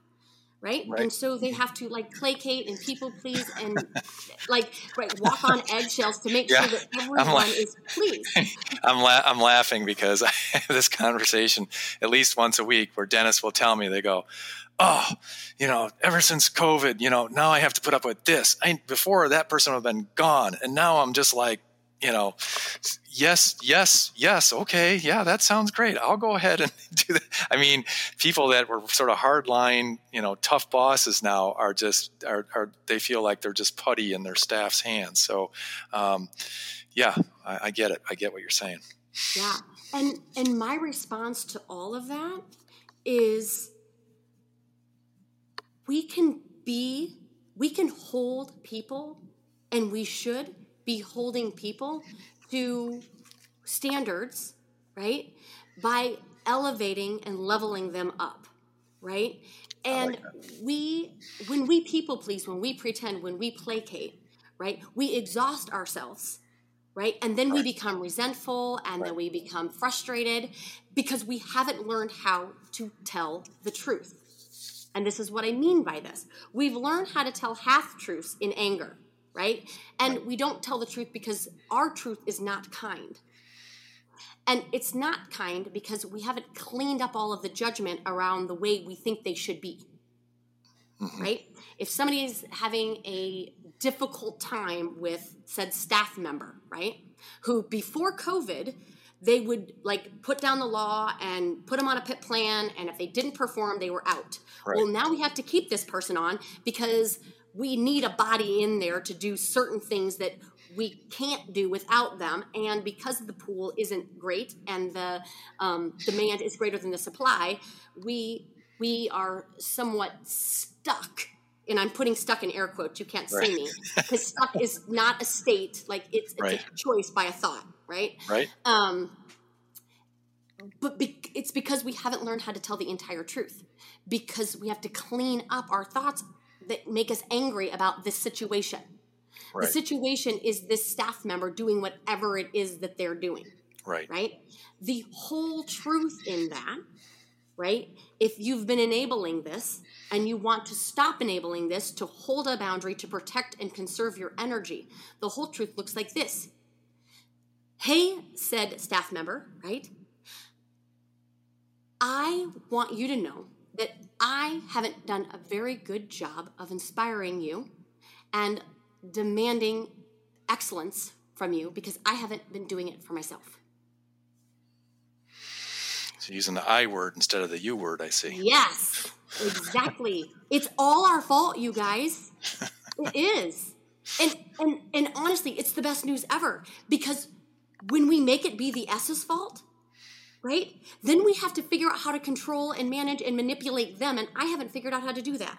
[SPEAKER 2] Right? right? And so they have to like placate and people please and like right walk on eggshells to make yeah. sure that everyone la- is pleased.
[SPEAKER 1] I'm la- I'm laughing because I have this conversation at least once a week where dentists will tell me they go, oh, you know, ever since COVID, you know, now I have to put up with this. I, before that person would have been gone. And now I'm just like, you know, yes, yes, yes, okay, yeah, that sounds great. I'll go ahead and do that. I mean, people that were sort of hardline, you know, tough bosses now are just are, are they feel like they're just putty in their staff's hands. So, um, yeah, I, I get it. I get what you're saying.
[SPEAKER 2] Yeah, and and my response to all of that is we can be, we can hold people, and we should be holding people to standards, right? By elevating and leveling them up, right? And like we, when we people please, when we pretend, when we placate, right, we exhaust ourselves, right? And then we become resentful and right. then we become frustrated because we haven't learned how to tell the truth. And this is what I mean by this. We've learned how to tell half truths in anger, right? And right. we don't tell the truth because our truth is not kind. And it's not kind because we haven't cleaned up all of the judgment around the way we think they should be. Mm-hmm. Right? If somebody is having a difficult time with said staff member, right? Who before COVID they would like put down the law and put them on a PIP plan and if they didn't perform they were out right. well now we have to keep this person on because we need a body in there to do certain things that we can't do without them and because the pool isn't great and the um, demand is greater than the supply we we are somewhat stuck and I'm putting stuck in air quotes. You can't right. see me because stuck is not a state. Like it's, it's right. a choice by a thought right?
[SPEAKER 1] Right.
[SPEAKER 2] Um, but be- it's because we haven't learned how to tell the entire truth. Because we have to clean up our thoughts that make us angry about this situation. Right. The situation is this staff member doing whatever it is that they're doing.
[SPEAKER 1] Right.
[SPEAKER 2] Right. The whole truth in that, right? If you've been enabling this and you want to stop enabling this to hold a boundary to protect and conserve your energy, the whole truth looks like this Hey, said staff member, right? I want you to know that I haven't done a very good job of inspiring you and demanding excellence from you because I haven't been doing it for myself.
[SPEAKER 1] So using the I word instead of the you word, I see.
[SPEAKER 2] Yes, exactly. it's all our fault, you guys. It is. And, and and honestly, it's the best news ever because when we make it be the S's fault, right? Then we have to figure out how to control and manage and manipulate them. And I haven't figured out how to do that.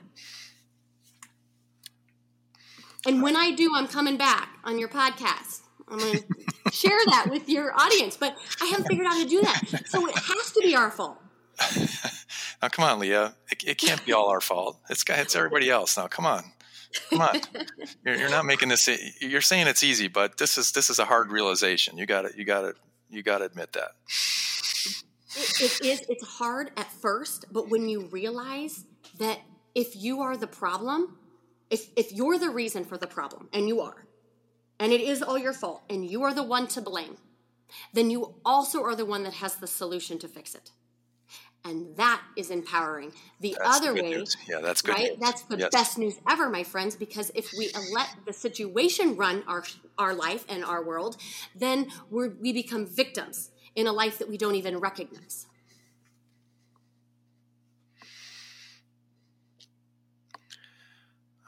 [SPEAKER 2] And when I do, I'm coming back on your podcast. I'm going to share that with your audience, but I haven't figured out how to do that. So it has to be our fault.
[SPEAKER 1] now, come on, Leah. It, it can't be all our fault. It's, it's everybody else. Now, come on. Come on, you're, you're, not making this. You're saying it's easy, but this is this is a hard realization. You got it. You got it. You got to admit that.
[SPEAKER 2] It, it is. It's hard at first, but when you realize that if you are the problem, if if you're the reason for the problem, and you are, and it is all your fault, and you are the one to blame, then you also are the one that has the solution to fix it and that is empowering. The that's other way,
[SPEAKER 1] news. yeah, that's good.
[SPEAKER 2] Right,
[SPEAKER 1] news.
[SPEAKER 2] that's the yes. best news ever, my friends. Because if we let the situation run our our life and our world, then we we become victims in a life that we don't even recognize.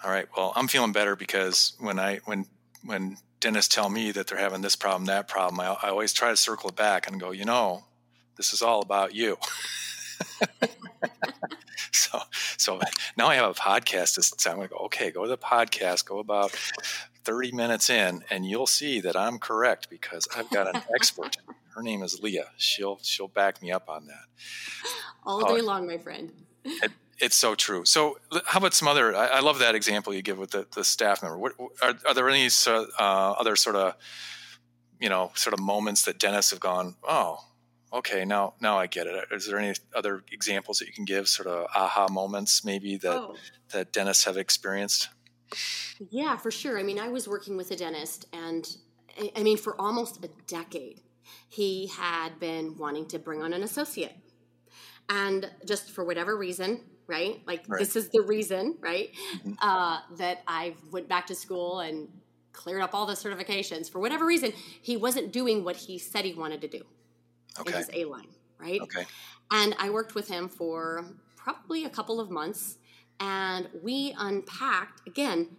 [SPEAKER 1] All right. Well, I'm feeling better because when I when when dentists tell me that they're having this problem, that problem, I, I always try to circle it back and go, you know, This is all about you. so so now I have a podcast. So I'm going to go. Okay, go to the podcast. Go about 30 minutes in, and you'll see that I'm correct because I've got an expert. Her name is Leah. She'll she'll back me up on that
[SPEAKER 2] all day uh, long, my friend.
[SPEAKER 1] It, it's so true. So, how about some other? I, I love that example you give with the, the staff member. What, are, are there any uh, other sort of, you know, sort of moments that dentists have gone, oh, okay, now now I get it. Is there any other examples that you can give, sort of aha moments, maybe that oh. that dentists have experienced?
[SPEAKER 2] Yeah, for sure. I mean, I was working with a dentist, and I mean, for almost a decade, he had been wanting to bring on an associate, and just for whatever reason, right? Like right. this is the reason, right? Mm-hmm. Uh, that I went back to school and cleared up all the certifications. For whatever reason, he wasn't doing what he said he wanted to do okay. in his A line, right?
[SPEAKER 1] Okay.
[SPEAKER 2] And I worked with him for probably a couple of months, and we unpacked again.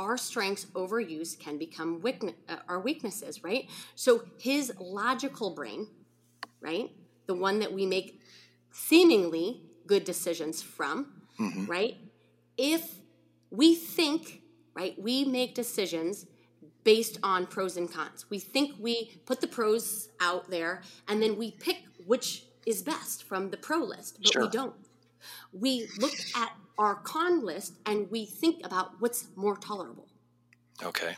[SPEAKER 2] Our strengths overuse can become weakness, uh, our weaknesses, right? So his logical brain, right, the one that we make seemingly good decisions from, mm-hmm. right? If we think, right, we make decisions based on pros and cons. We think we put the pros out there and then we pick which is best from the pro list, but sure. we don't. We look at our con list and we think about what's more tolerable.
[SPEAKER 1] Okay.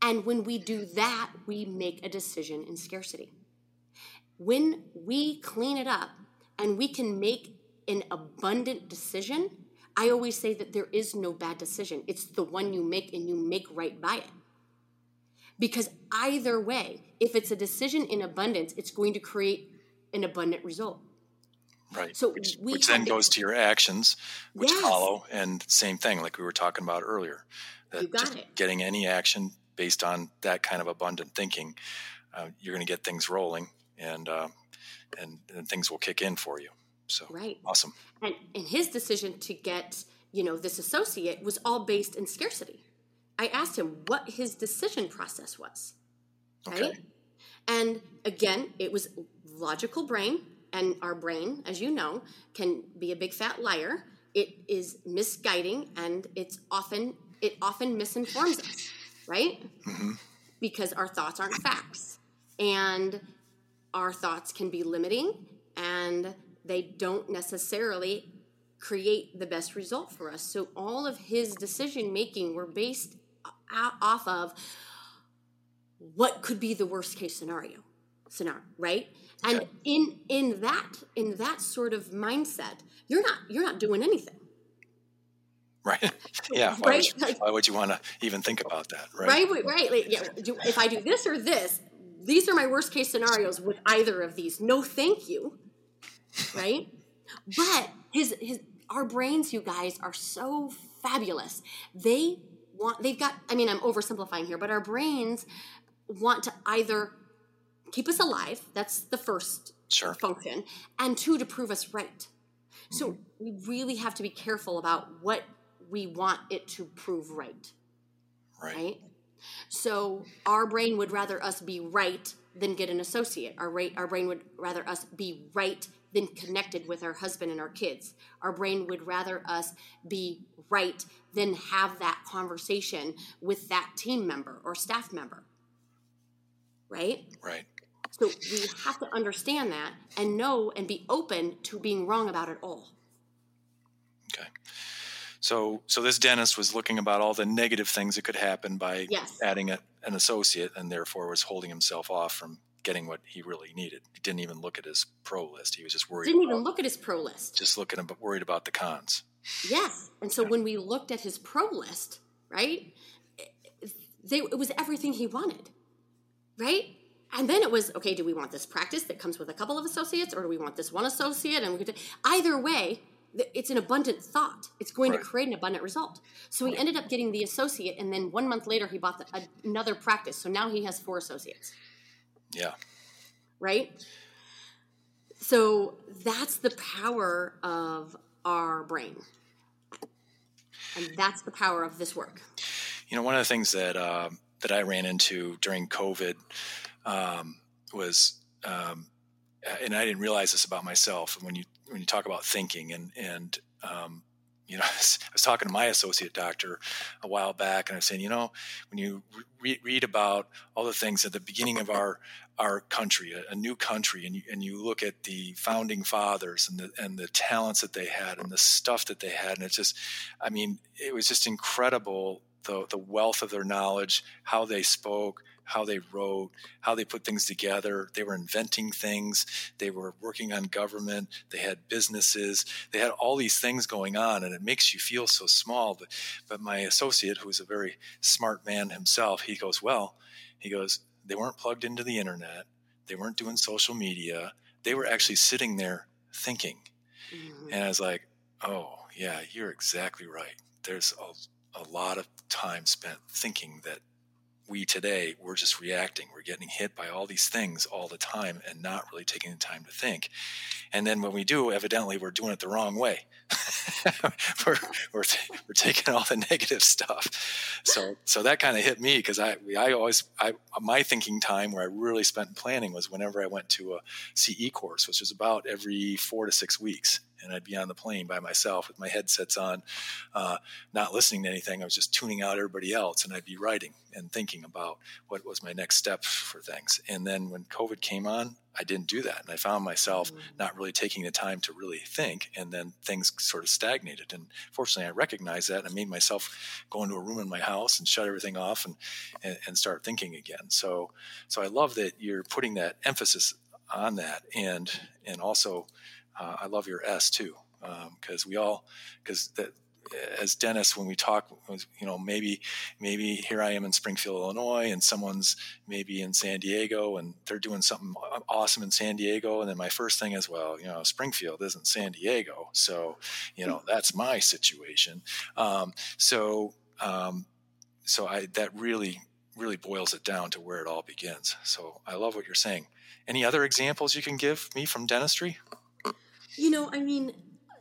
[SPEAKER 2] And when we do that, we make a decision in scarcity. When we clean it up and we can make an abundant decision, I always say that there is no bad decision. It's the one you make and you make right by it. Because either way, if it's a decision in abundance, it's going to create an abundant result.
[SPEAKER 1] Right. So which, which then to, goes to your actions, which yes. follow, and same thing, like we were talking about earlier.
[SPEAKER 2] That you got it.
[SPEAKER 1] Getting any action based on that kind of abundant thinking, uh, you're going to get things rolling, and, uh, and and things will kick in for you. So
[SPEAKER 2] right,
[SPEAKER 1] awesome.
[SPEAKER 2] And and his decision to get you know this associate was all based in scarcity. I asked him what his decision process was. Right? Okay. And again, it was logical brain, and our brain, as you know, can be a big fat liar. It is misguiding, and it's often it often misinforms us, right? Mm-hmm. Because our thoughts aren't facts, and our thoughts can be limiting, and they don't necessarily create the best result for us. So all of his decision making were based off of what could be the worst case scenario scenario right and in in that in that sort of mindset you're not you're not doing anything.
[SPEAKER 1] Right. Yeah why, right? Would you, why would you want to even think about that
[SPEAKER 2] right right right like, yeah, do, if i do this or this these are my worst case scenarios with either of these. No thank you. Right? But his his our brains you guys are so fabulous. They want they've got i mean i'm oversimplifying here but our brains want to either keep us alive that's the first
[SPEAKER 1] sure.
[SPEAKER 2] function and two to prove us right so mm-hmm. we really have to be careful about what we want it to prove right
[SPEAKER 1] right, right?
[SPEAKER 2] so our brain would rather us be right than get an associate our, rate, our brain would rather us be right than connected with our husband and our kids. Our brain would rather us be right than have that conversation with that team member or staff member. Right?
[SPEAKER 1] Right.
[SPEAKER 2] So we have to understand that and know and be open to being wrong about it all.
[SPEAKER 1] Okay. So, so this dentist was looking about all the negative things that could happen by
[SPEAKER 2] yes.
[SPEAKER 1] adding a, an associate, and therefore was holding himself off from getting what he really needed. He didn't even look at his pro list. He was just worried.
[SPEAKER 2] Didn't even look at his pro list.
[SPEAKER 1] Just looking at, worried about the cons.
[SPEAKER 2] Yes, and so yeah. when we looked at his pro list, right, they, it was everything he wanted, right? And then it was okay. Do we want this practice that comes with a couple of associates, or do we want this one associate? And we could either way. It's an abundant thought. It's going right. to create an abundant result. So he ended up getting the associate, and then one month later, he bought the, another practice. So now he has four associates.
[SPEAKER 1] Yeah.
[SPEAKER 2] Right? So that's the power of our brain. And that's the power of this work.
[SPEAKER 1] You know, one of the things that uh, that I ran into during COVID um, was um, and I didn't realize this about myself. When you when you talk about thinking and and um, you know, I was talking to my associate doctor a while back, and I was saying, you know, when you re- read about all the things at the beginning of our our country, a, a new country, and you, and you look at the founding fathers and the and the talents that they had and the stuff that they had, and it's just, I mean, it was just incredible the the wealth of their knowledge, how they spoke, how they wrote, how they put things together. They were inventing things. They were working on government. They had businesses. They had all these things going on, and it makes you feel so small. But, but my associate, who's a very smart man himself, he goes, Well, he goes, they weren't plugged into the internet. They weren't doing social media. They were actually sitting there thinking. Mm-hmm. And I was like, Oh, yeah, you're exactly right. There's a, a lot of time spent thinking that we today we're just reacting. We're getting hit by all these things all the time and not really taking the time to think. And then when we do evidently we're doing it the wrong way. We're, we're, we're taking all the negative stuff. So so that kind of hit me because i i always i my thinking time where i really spent planning was whenever i went to a ce course which was about every four to six weeks and I'd be on the plane by myself with my headsets on, uh, not listening to anything. I was just tuning out everybody else, and I'd be writing and thinking about what was my next step for things. And then when COVID came on, I didn't do that, and I found myself mm-hmm. not really taking the time to really think, and then things sort of stagnated. And fortunately, I recognized that, and I made myself go into a room in my house and shut everything off and, and and start thinking again. So, so I love that you're putting that emphasis on that, and and also uh, I love your S too, because um, we all, because that as dentists, when we talk, you know, maybe, maybe here I am in Springfield, Illinois, and someone's maybe in San Diego, and they're doing something awesome in San Diego, and then my first thing is, well, you know, Springfield isn't San Diego, so, you know, that's my situation. Um, so, um, so I that really, really boils it down to where it all begins. So I love what you're saying. Any other examples you can give me from dentistry?
[SPEAKER 2] You know, I mean,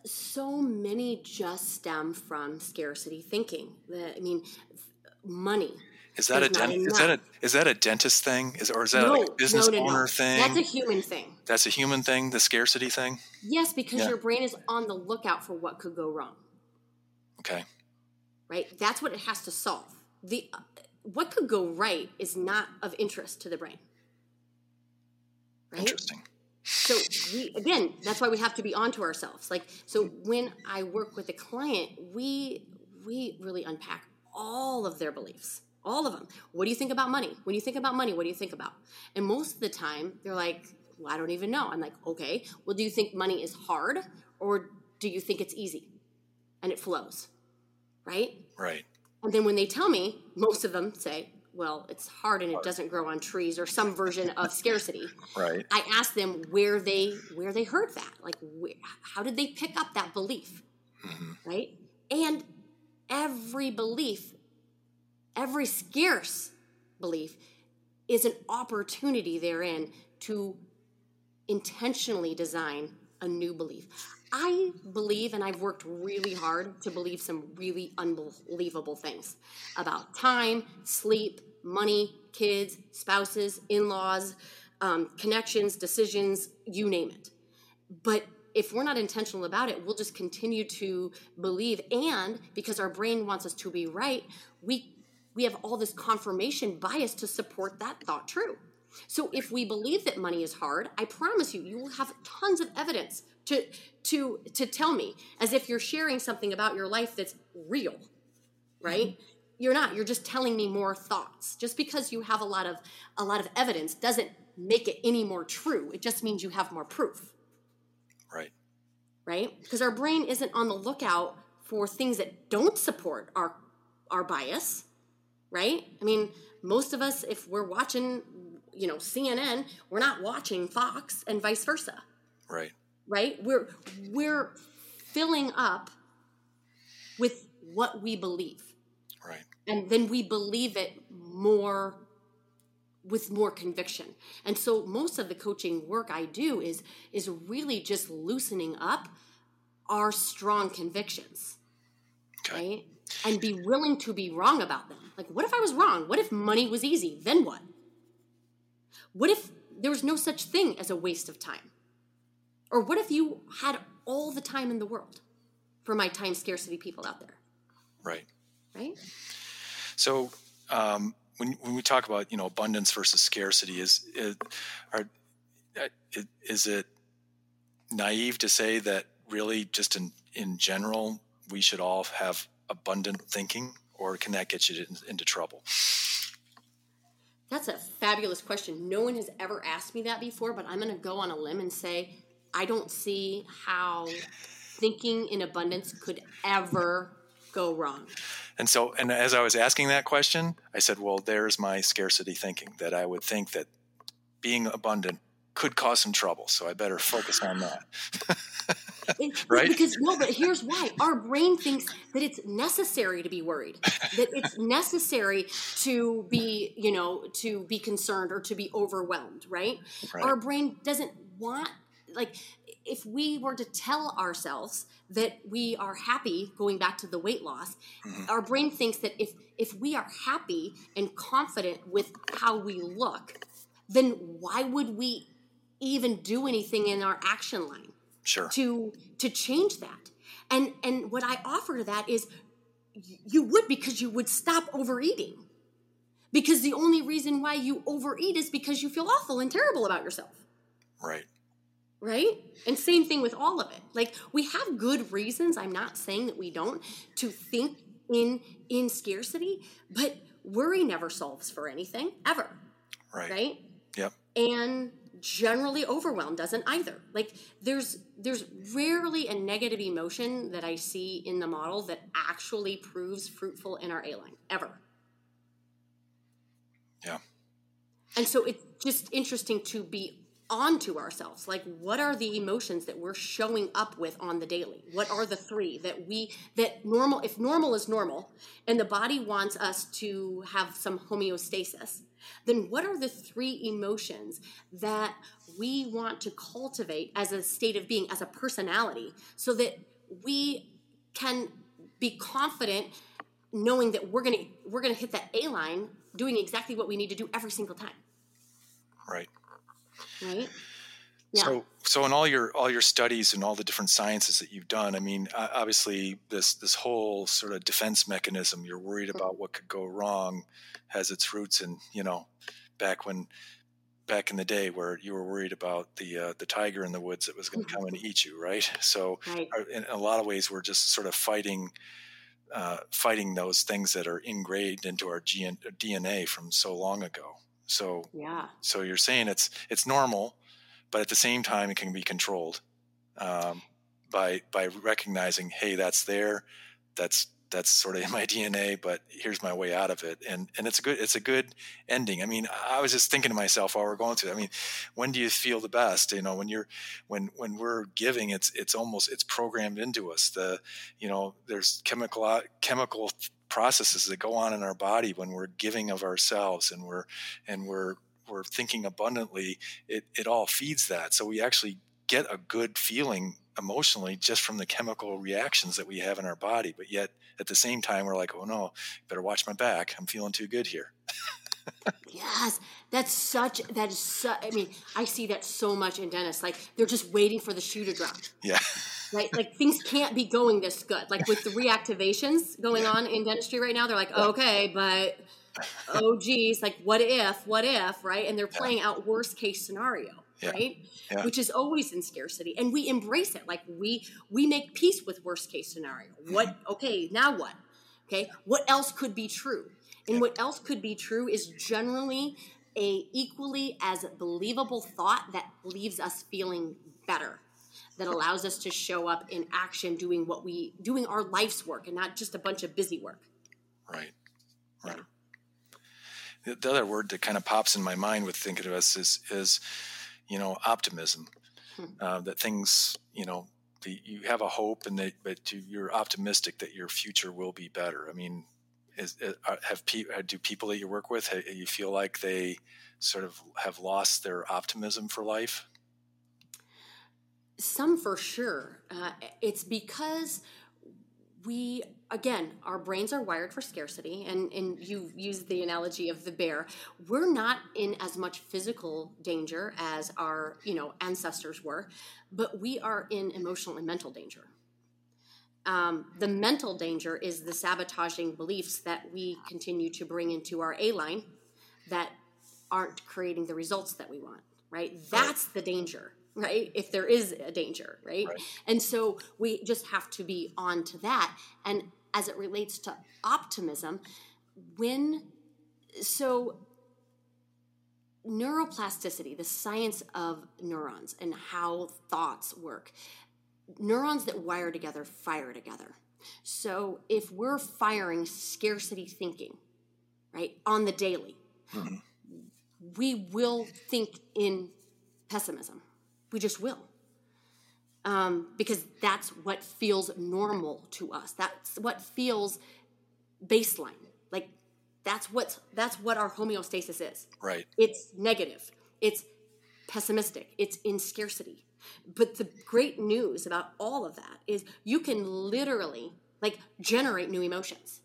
[SPEAKER 2] so many just stem from scarcity thinking. I mean, money.
[SPEAKER 1] Is that a dent- is that a is that a dentist thing? Is or is that no, like a business no, no, owner thing?
[SPEAKER 2] That's a human thing.
[SPEAKER 1] That's a human thing. The scarcity thing.
[SPEAKER 2] Yes, because yeah. your brain is on the lookout for what could go wrong.
[SPEAKER 1] Okay.
[SPEAKER 2] Right. That's what it has to solve. The uh, what could go right is not of interest to the brain.
[SPEAKER 1] Right? Interesting.
[SPEAKER 2] So we again, that's why we have to be onto ourselves. Like so when I work with a client, we we really unpack all of their beliefs. All of them. What do you think about money? When you think about money, what do you think about? And most of the time, they're like, well, I don't even know. I'm like, okay, well, do you think money is hard or do you think it's easy and it flows? Right?
[SPEAKER 1] Right.
[SPEAKER 2] And then when they tell me, most of them say, well, it's hard and it doesn't grow on trees or some version of scarcity.
[SPEAKER 1] Right.
[SPEAKER 2] I asked them where they where they heard that. Like where, how did they pick up that belief? Mm-hmm. Right? And every belief, every scarce belief is an opportunity therein to intentionally design a new belief. I believe, and I've worked really hard to believe some really unbelievable things about time, sleep, money, kids, spouses, in laws, um, connections, decisions, you name it. But if we're not intentional about it, we'll just continue to believe. And because our brain wants us to be right, we we have all this confirmation bias to support that thought true. So if we believe that money is hard, I promise you, you will have tons of evidence to to to tell me as if you're sharing something about your life that's real, right? Mm-hmm. You're not. You're just telling me more thoughts. Just because you have a lot of a lot of evidence doesn't make it any more true. It just means you have more proof.
[SPEAKER 1] Right.
[SPEAKER 2] Right? Because our brain isn't on the lookout for things that don't support our our bias, right? I mean, most of us if we're watching, you know, CNN, we're not watching Fox and vice versa.
[SPEAKER 1] Right
[SPEAKER 2] right? We're we're filling up with what we believe.
[SPEAKER 1] Right.
[SPEAKER 2] And then we believe it more with more conviction. And so most of the coaching work I do is is really just loosening up our strong convictions. Okay. Right? And be willing to be wrong about them. Like what if I was wrong? What if money was easy? Then what? What if there was no such thing as a waste of time? Or what if you had all the time in the world for my time scarcity people out there?
[SPEAKER 1] Right.
[SPEAKER 2] Right.
[SPEAKER 1] So, um, when, when we talk about you know abundance versus scarcity, is is, are, uh, is it naive to say that really just in in general we should all have abundant thinking, or can that get you into trouble?
[SPEAKER 2] That's a fabulous question. No one has ever asked me that before, but I'm going to go on a limb and say I don't see how thinking in abundance could ever go wrong.
[SPEAKER 1] And so, and as I was asking that question, I said, well, there's my scarcity thinking that I would think that being abundant could cause some trouble. So I better focus on that.
[SPEAKER 2] right? Because no, but here's why: our brain thinks that it's necessary to be worried, that it's necessary to be, you know, to be concerned or to be overwhelmed. Right? right. Our brain doesn't want like if we were to tell ourselves that we are happy going back to the weight loss mm-hmm. our brain thinks that if if we are happy and confident with how we look then why would we even do anything in our action line
[SPEAKER 1] sure.
[SPEAKER 2] to to change that? And and what i offer to that is you would because you would stop overeating. Because the only reason why you overeat is because you feel awful and terrible about yourself.
[SPEAKER 1] Right
[SPEAKER 2] right? And same thing with all of it. Like we have good reasons i'm not saying that we don't to think in in scarcity but worry never solves for anything ever.
[SPEAKER 1] Right.
[SPEAKER 2] Right?
[SPEAKER 1] Yep.
[SPEAKER 2] And generally overwhelm doesn't either. Like there's there's rarely a negative emotion that i see in the model that actually proves fruitful in our a line ever.
[SPEAKER 1] Yeah.
[SPEAKER 2] And so it's just interesting to be onto ourselves. Like what are the emotions that we're showing up with on the daily? What are the three that we that normal if normal is normal and the body wants us to have some homeostasis then what are the three emotions that we want to cultivate as a state of being as a personality so that we can be confident knowing that we're going to we're going to hit that a line doing exactly what we need to do every single time?
[SPEAKER 1] Right
[SPEAKER 2] right yeah.
[SPEAKER 1] So, so in all your all your studies and all the different sciences that you've done, I mean, obviously this this whole sort of defense mechanism, you're worried mm-hmm. about what could go wrong, has its roots in you know, back when back in the day where you were worried about the uh, the tiger in the woods that was going to come and eat you, right? So,
[SPEAKER 2] right.
[SPEAKER 1] in a lot of ways, we're just sort of fighting. Uh, fighting those things that are ingrained into our DNA from so long ago. So
[SPEAKER 2] yeah.
[SPEAKER 1] So you're saying it's it's normal, but at the same time it can be controlled um, by by recognizing, hey, that's there, that's that's sort of in my DNA, but here's my way out of it. And and it's a good it's a good ending. I mean, I was just thinking to myself while we're going through. It, I mean, when do you feel the best? You know, when you're when when we're giving, it's it's almost it's programmed into us. The you know, there's chemical chemical processes that go on in our body when we're giving of ourselves and we're and we're we're thinking abundantly it, it all feeds that. So we actually get a good feeling emotionally just from the chemical reactions that we have in our body. But yet at the same time we're like oh no better watch my back. I'm feeling too good here.
[SPEAKER 2] Yes that's such that is so i mean i see that so much in dentists. Like they're just waiting for the shoe to drop.
[SPEAKER 1] Yeah
[SPEAKER 2] right? Like things can't be going this good. Like with the reactivations going on in dentistry right now, they're like, okay, but oh geez, like what if, what if, right? And they're playing out worst case scenario.
[SPEAKER 1] Yeah.
[SPEAKER 2] right
[SPEAKER 1] yeah.
[SPEAKER 2] which is always in scarcity and we embrace it like we we make peace with worst case scenario mm-hmm. what okay now what okay what else could be true and what else could be true is generally a equally as believable thought that leaves us feeling better that allows us to show up in action doing what we doing our life's work and not just a bunch of busy work.
[SPEAKER 1] Right. Right. The, other word that kind of pops in my mind with thinking of us is is you know optimism. Hmm. uh, that things you know the, you have a hope and that but you're optimistic that your future will be better. I mean is, uh, have uh, do people that you work with you feel like they sort of have lost their optimism for life
[SPEAKER 2] some for sure. Uh, it's because we again, our brains are wired for scarcity, and, and you use the analogy of the bear. We're not in as much physical danger as our you know ancestors were, but we are in emotional and mental danger. Um, the mental danger is the sabotaging beliefs that we continue to bring into our A line that aren't creating the results that we want. Right? That's the danger right? If there is a danger, right? right? And so we just have to be on to that. And as it relates to optimism, when so neuroplasticity, the science of neurons and how thoughts work, neurons that wire together fire together. So if we're firing scarcity thinking, right, on the daily, mm-hmm. we will think in pessimism we just will. Um, because that's what feels normal to us. That's what feels baseline. Like that's what that's what our homeostasis is.
[SPEAKER 1] Right.
[SPEAKER 2] It's negative. It's pessimistic. It's in scarcity. But the great news about all of that is you can literally like generate new emotions,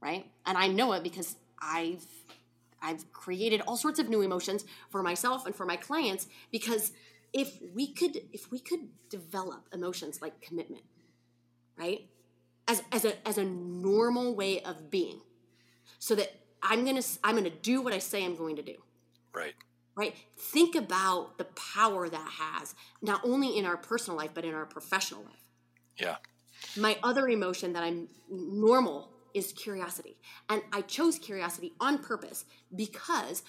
[SPEAKER 2] right? And I know it because I've I've created all sorts of new emotions for myself and for my clients because if we could if we could develop emotions like commitment right? As as a as a normal way of being. So that i'm gonna i'm gonna do what i say i'm going to do.
[SPEAKER 1] Right.
[SPEAKER 2] Right? Think about the power that has not only in our personal life but in our professional life.
[SPEAKER 1] Yeah.
[SPEAKER 2] My other emotion that i'm normal is curiosity. And i chose curiosity on purpose because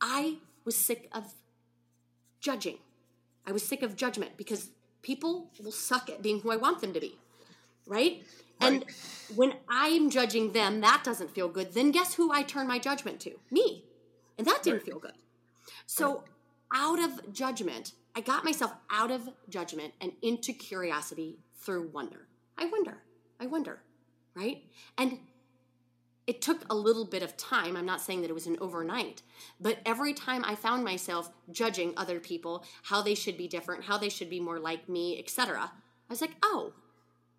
[SPEAKER 2] i was sick of judging I was sick of judgment because people will suck at being who I want them to be. Right? right? And when I'm judging them, that doesn't feel good. Then guess who I turn my judgment to? Me. And that didn't right. feel good. So, out of judgment, I got myself out of judgment and into curiosity through wonder. I wonder. I wonder. Right? And it took a little bit of time. I'm not saying that it was an overnight, but every time I found myself judging other people, how they should be different, how they should be more like me, etc., I was like, "Oh,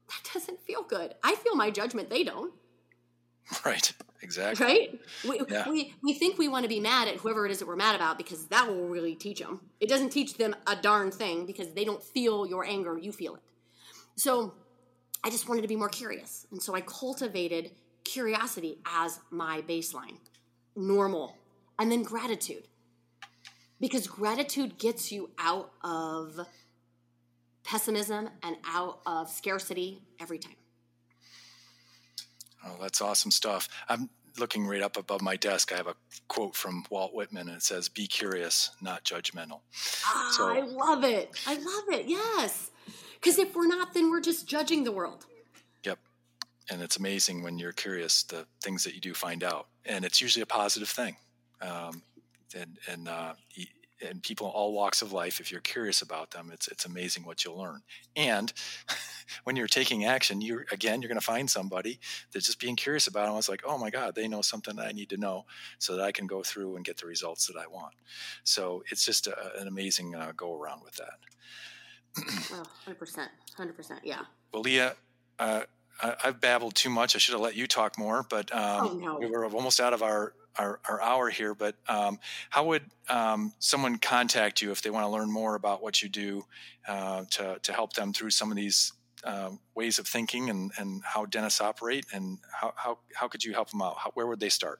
[SPEAKER 2] that doesn't feel good. I feel my judgment, they don't."
[SPEAKER 1] Right. Exactly.
[SPEAKER 2] Right? We, yeah. we, we think we want to be mad at whoever it is that we're mad about because that will really teach them. It doesn't teach them a darn thing because they don't feel your anger, you feel it. So I just wanted to be more curious. And so I cultivated curiosity as my baseline, normal, and then gratitude. Because gratitude gets you out of pessimism and out of scarcity every time.
[SPEAKER 1] Oh, that's awesome stuff. I'm looking right up above my desk. I have a quote from Walt Whitman, and it says, Be curious, not judgmental.
[SPEAKER 2] Ah, so, I love it. I love it. Yes. Because if we're not, then we're just judging the world
[SPEAKER 1] and it's amazing when you're curious the things that you do find out and it's usually a positive thing um, and and uh, and people in all walks of life if you're curious about them it's it's amazing what you'll learn. And when you're taking action you're again you're going to find somebody that's just being curious about it it's like oh my god they know something that i need to know so that i can go through and get the results that i want. So it's just a, an amazing uh, go around with that.
[SPEAKER 2] Oh, 100% 100% yeah.
[SPEAKER 1] Well leah uh, I, have babbled too much. I should have let you talk more, but um, oh, no. we were almost out of our, our, our hour here. But um, how would um, someone contact you if they want to learn more about what you do uh, to, to help them through some of these uh, ways of thinking and, and how dentists operate? And how, how, how could you help them out? How, where would they start?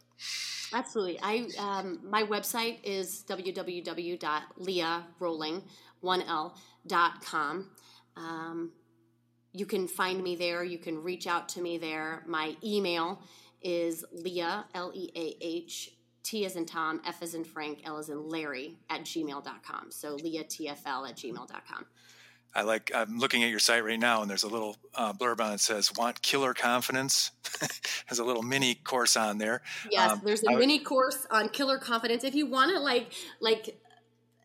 [SPEAKER 2] Absolutely. I um, my website is www.leahrolling1l.com. Um, you can find me there. You can reach out to me there. My email is Leah, L E A H, T as in Tom, F as in Frank, L as in Larry at gmail.com. So Leah TFL at gmail.com.
[SPEAKER 1] I like, I'm looking at your site right now and there's a little uh, blurb on it says, want killer confidence? There's a little mini course on there.
[SPEAKER 2] Yes, um, there's a mini course on killer confidence. If you want to like, like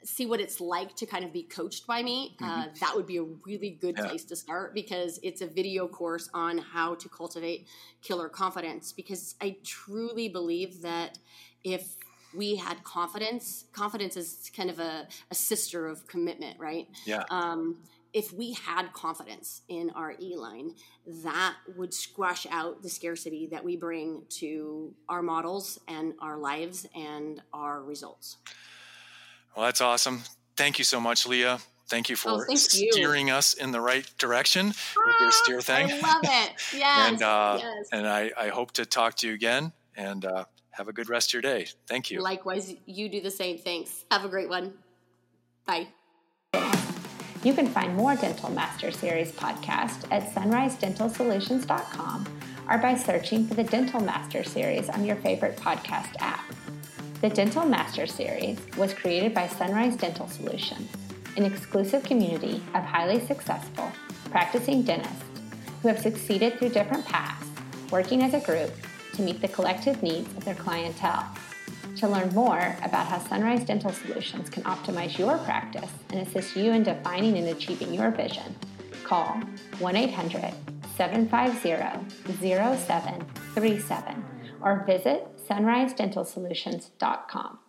[SPEAKER 2] see what it's like to kind of be coached by me, uh, mm-hmm. uh, that would be a really good yeah. place to start because it's a video course on how to cultivate killer confidence. Because I truly believe that if we had confidence, confidence is kind of a, a sister of commitment, right?
[SPEAKER 1] Yeah.
[SPEAKER 2] Um, if we had confidence in our E line, that would squash out the scarcity that we bring to our models and our lives and our results.
[SPEAKER 1] Well, that's awesome. Thank you so much, Leah. Thank you for
[SPEAKER 2] oh, thank
[SPEAKER 1] steering
[SPEAKER 2] you.
[SPEAKER 1] us in the right direction with your steer thing.
[SPEAKER 2] I love it. Yes.
[SPEAKER 1] and uh,
[SPEAKER 2] yes.
[SPEAKER 1] and I, I hope to talk to you again. And uh, have a good rest of your day. Thank you.
[SPEAKER 2] Likewise, you do the same. Thanks. Have a great one. Bye.
[SPEAKER 3] You can find more Dental Master Series podcast at sunrisedentalsolutions.com or by searching for the Dental Master Series on your favorite podcast app. The Dental Master Series was created by Sunrise Dental Solutions, an exclusive community of highly successful practicing dentists who have succeeded through different paths, working as a group to meet the collective needs of their clientele. To learn more about how Sunrise Dental Solutions can optimize your practice and assist you in defining and achieving your vision, call 1 800 750 0737 or visit sunrisedentalsolutions.com.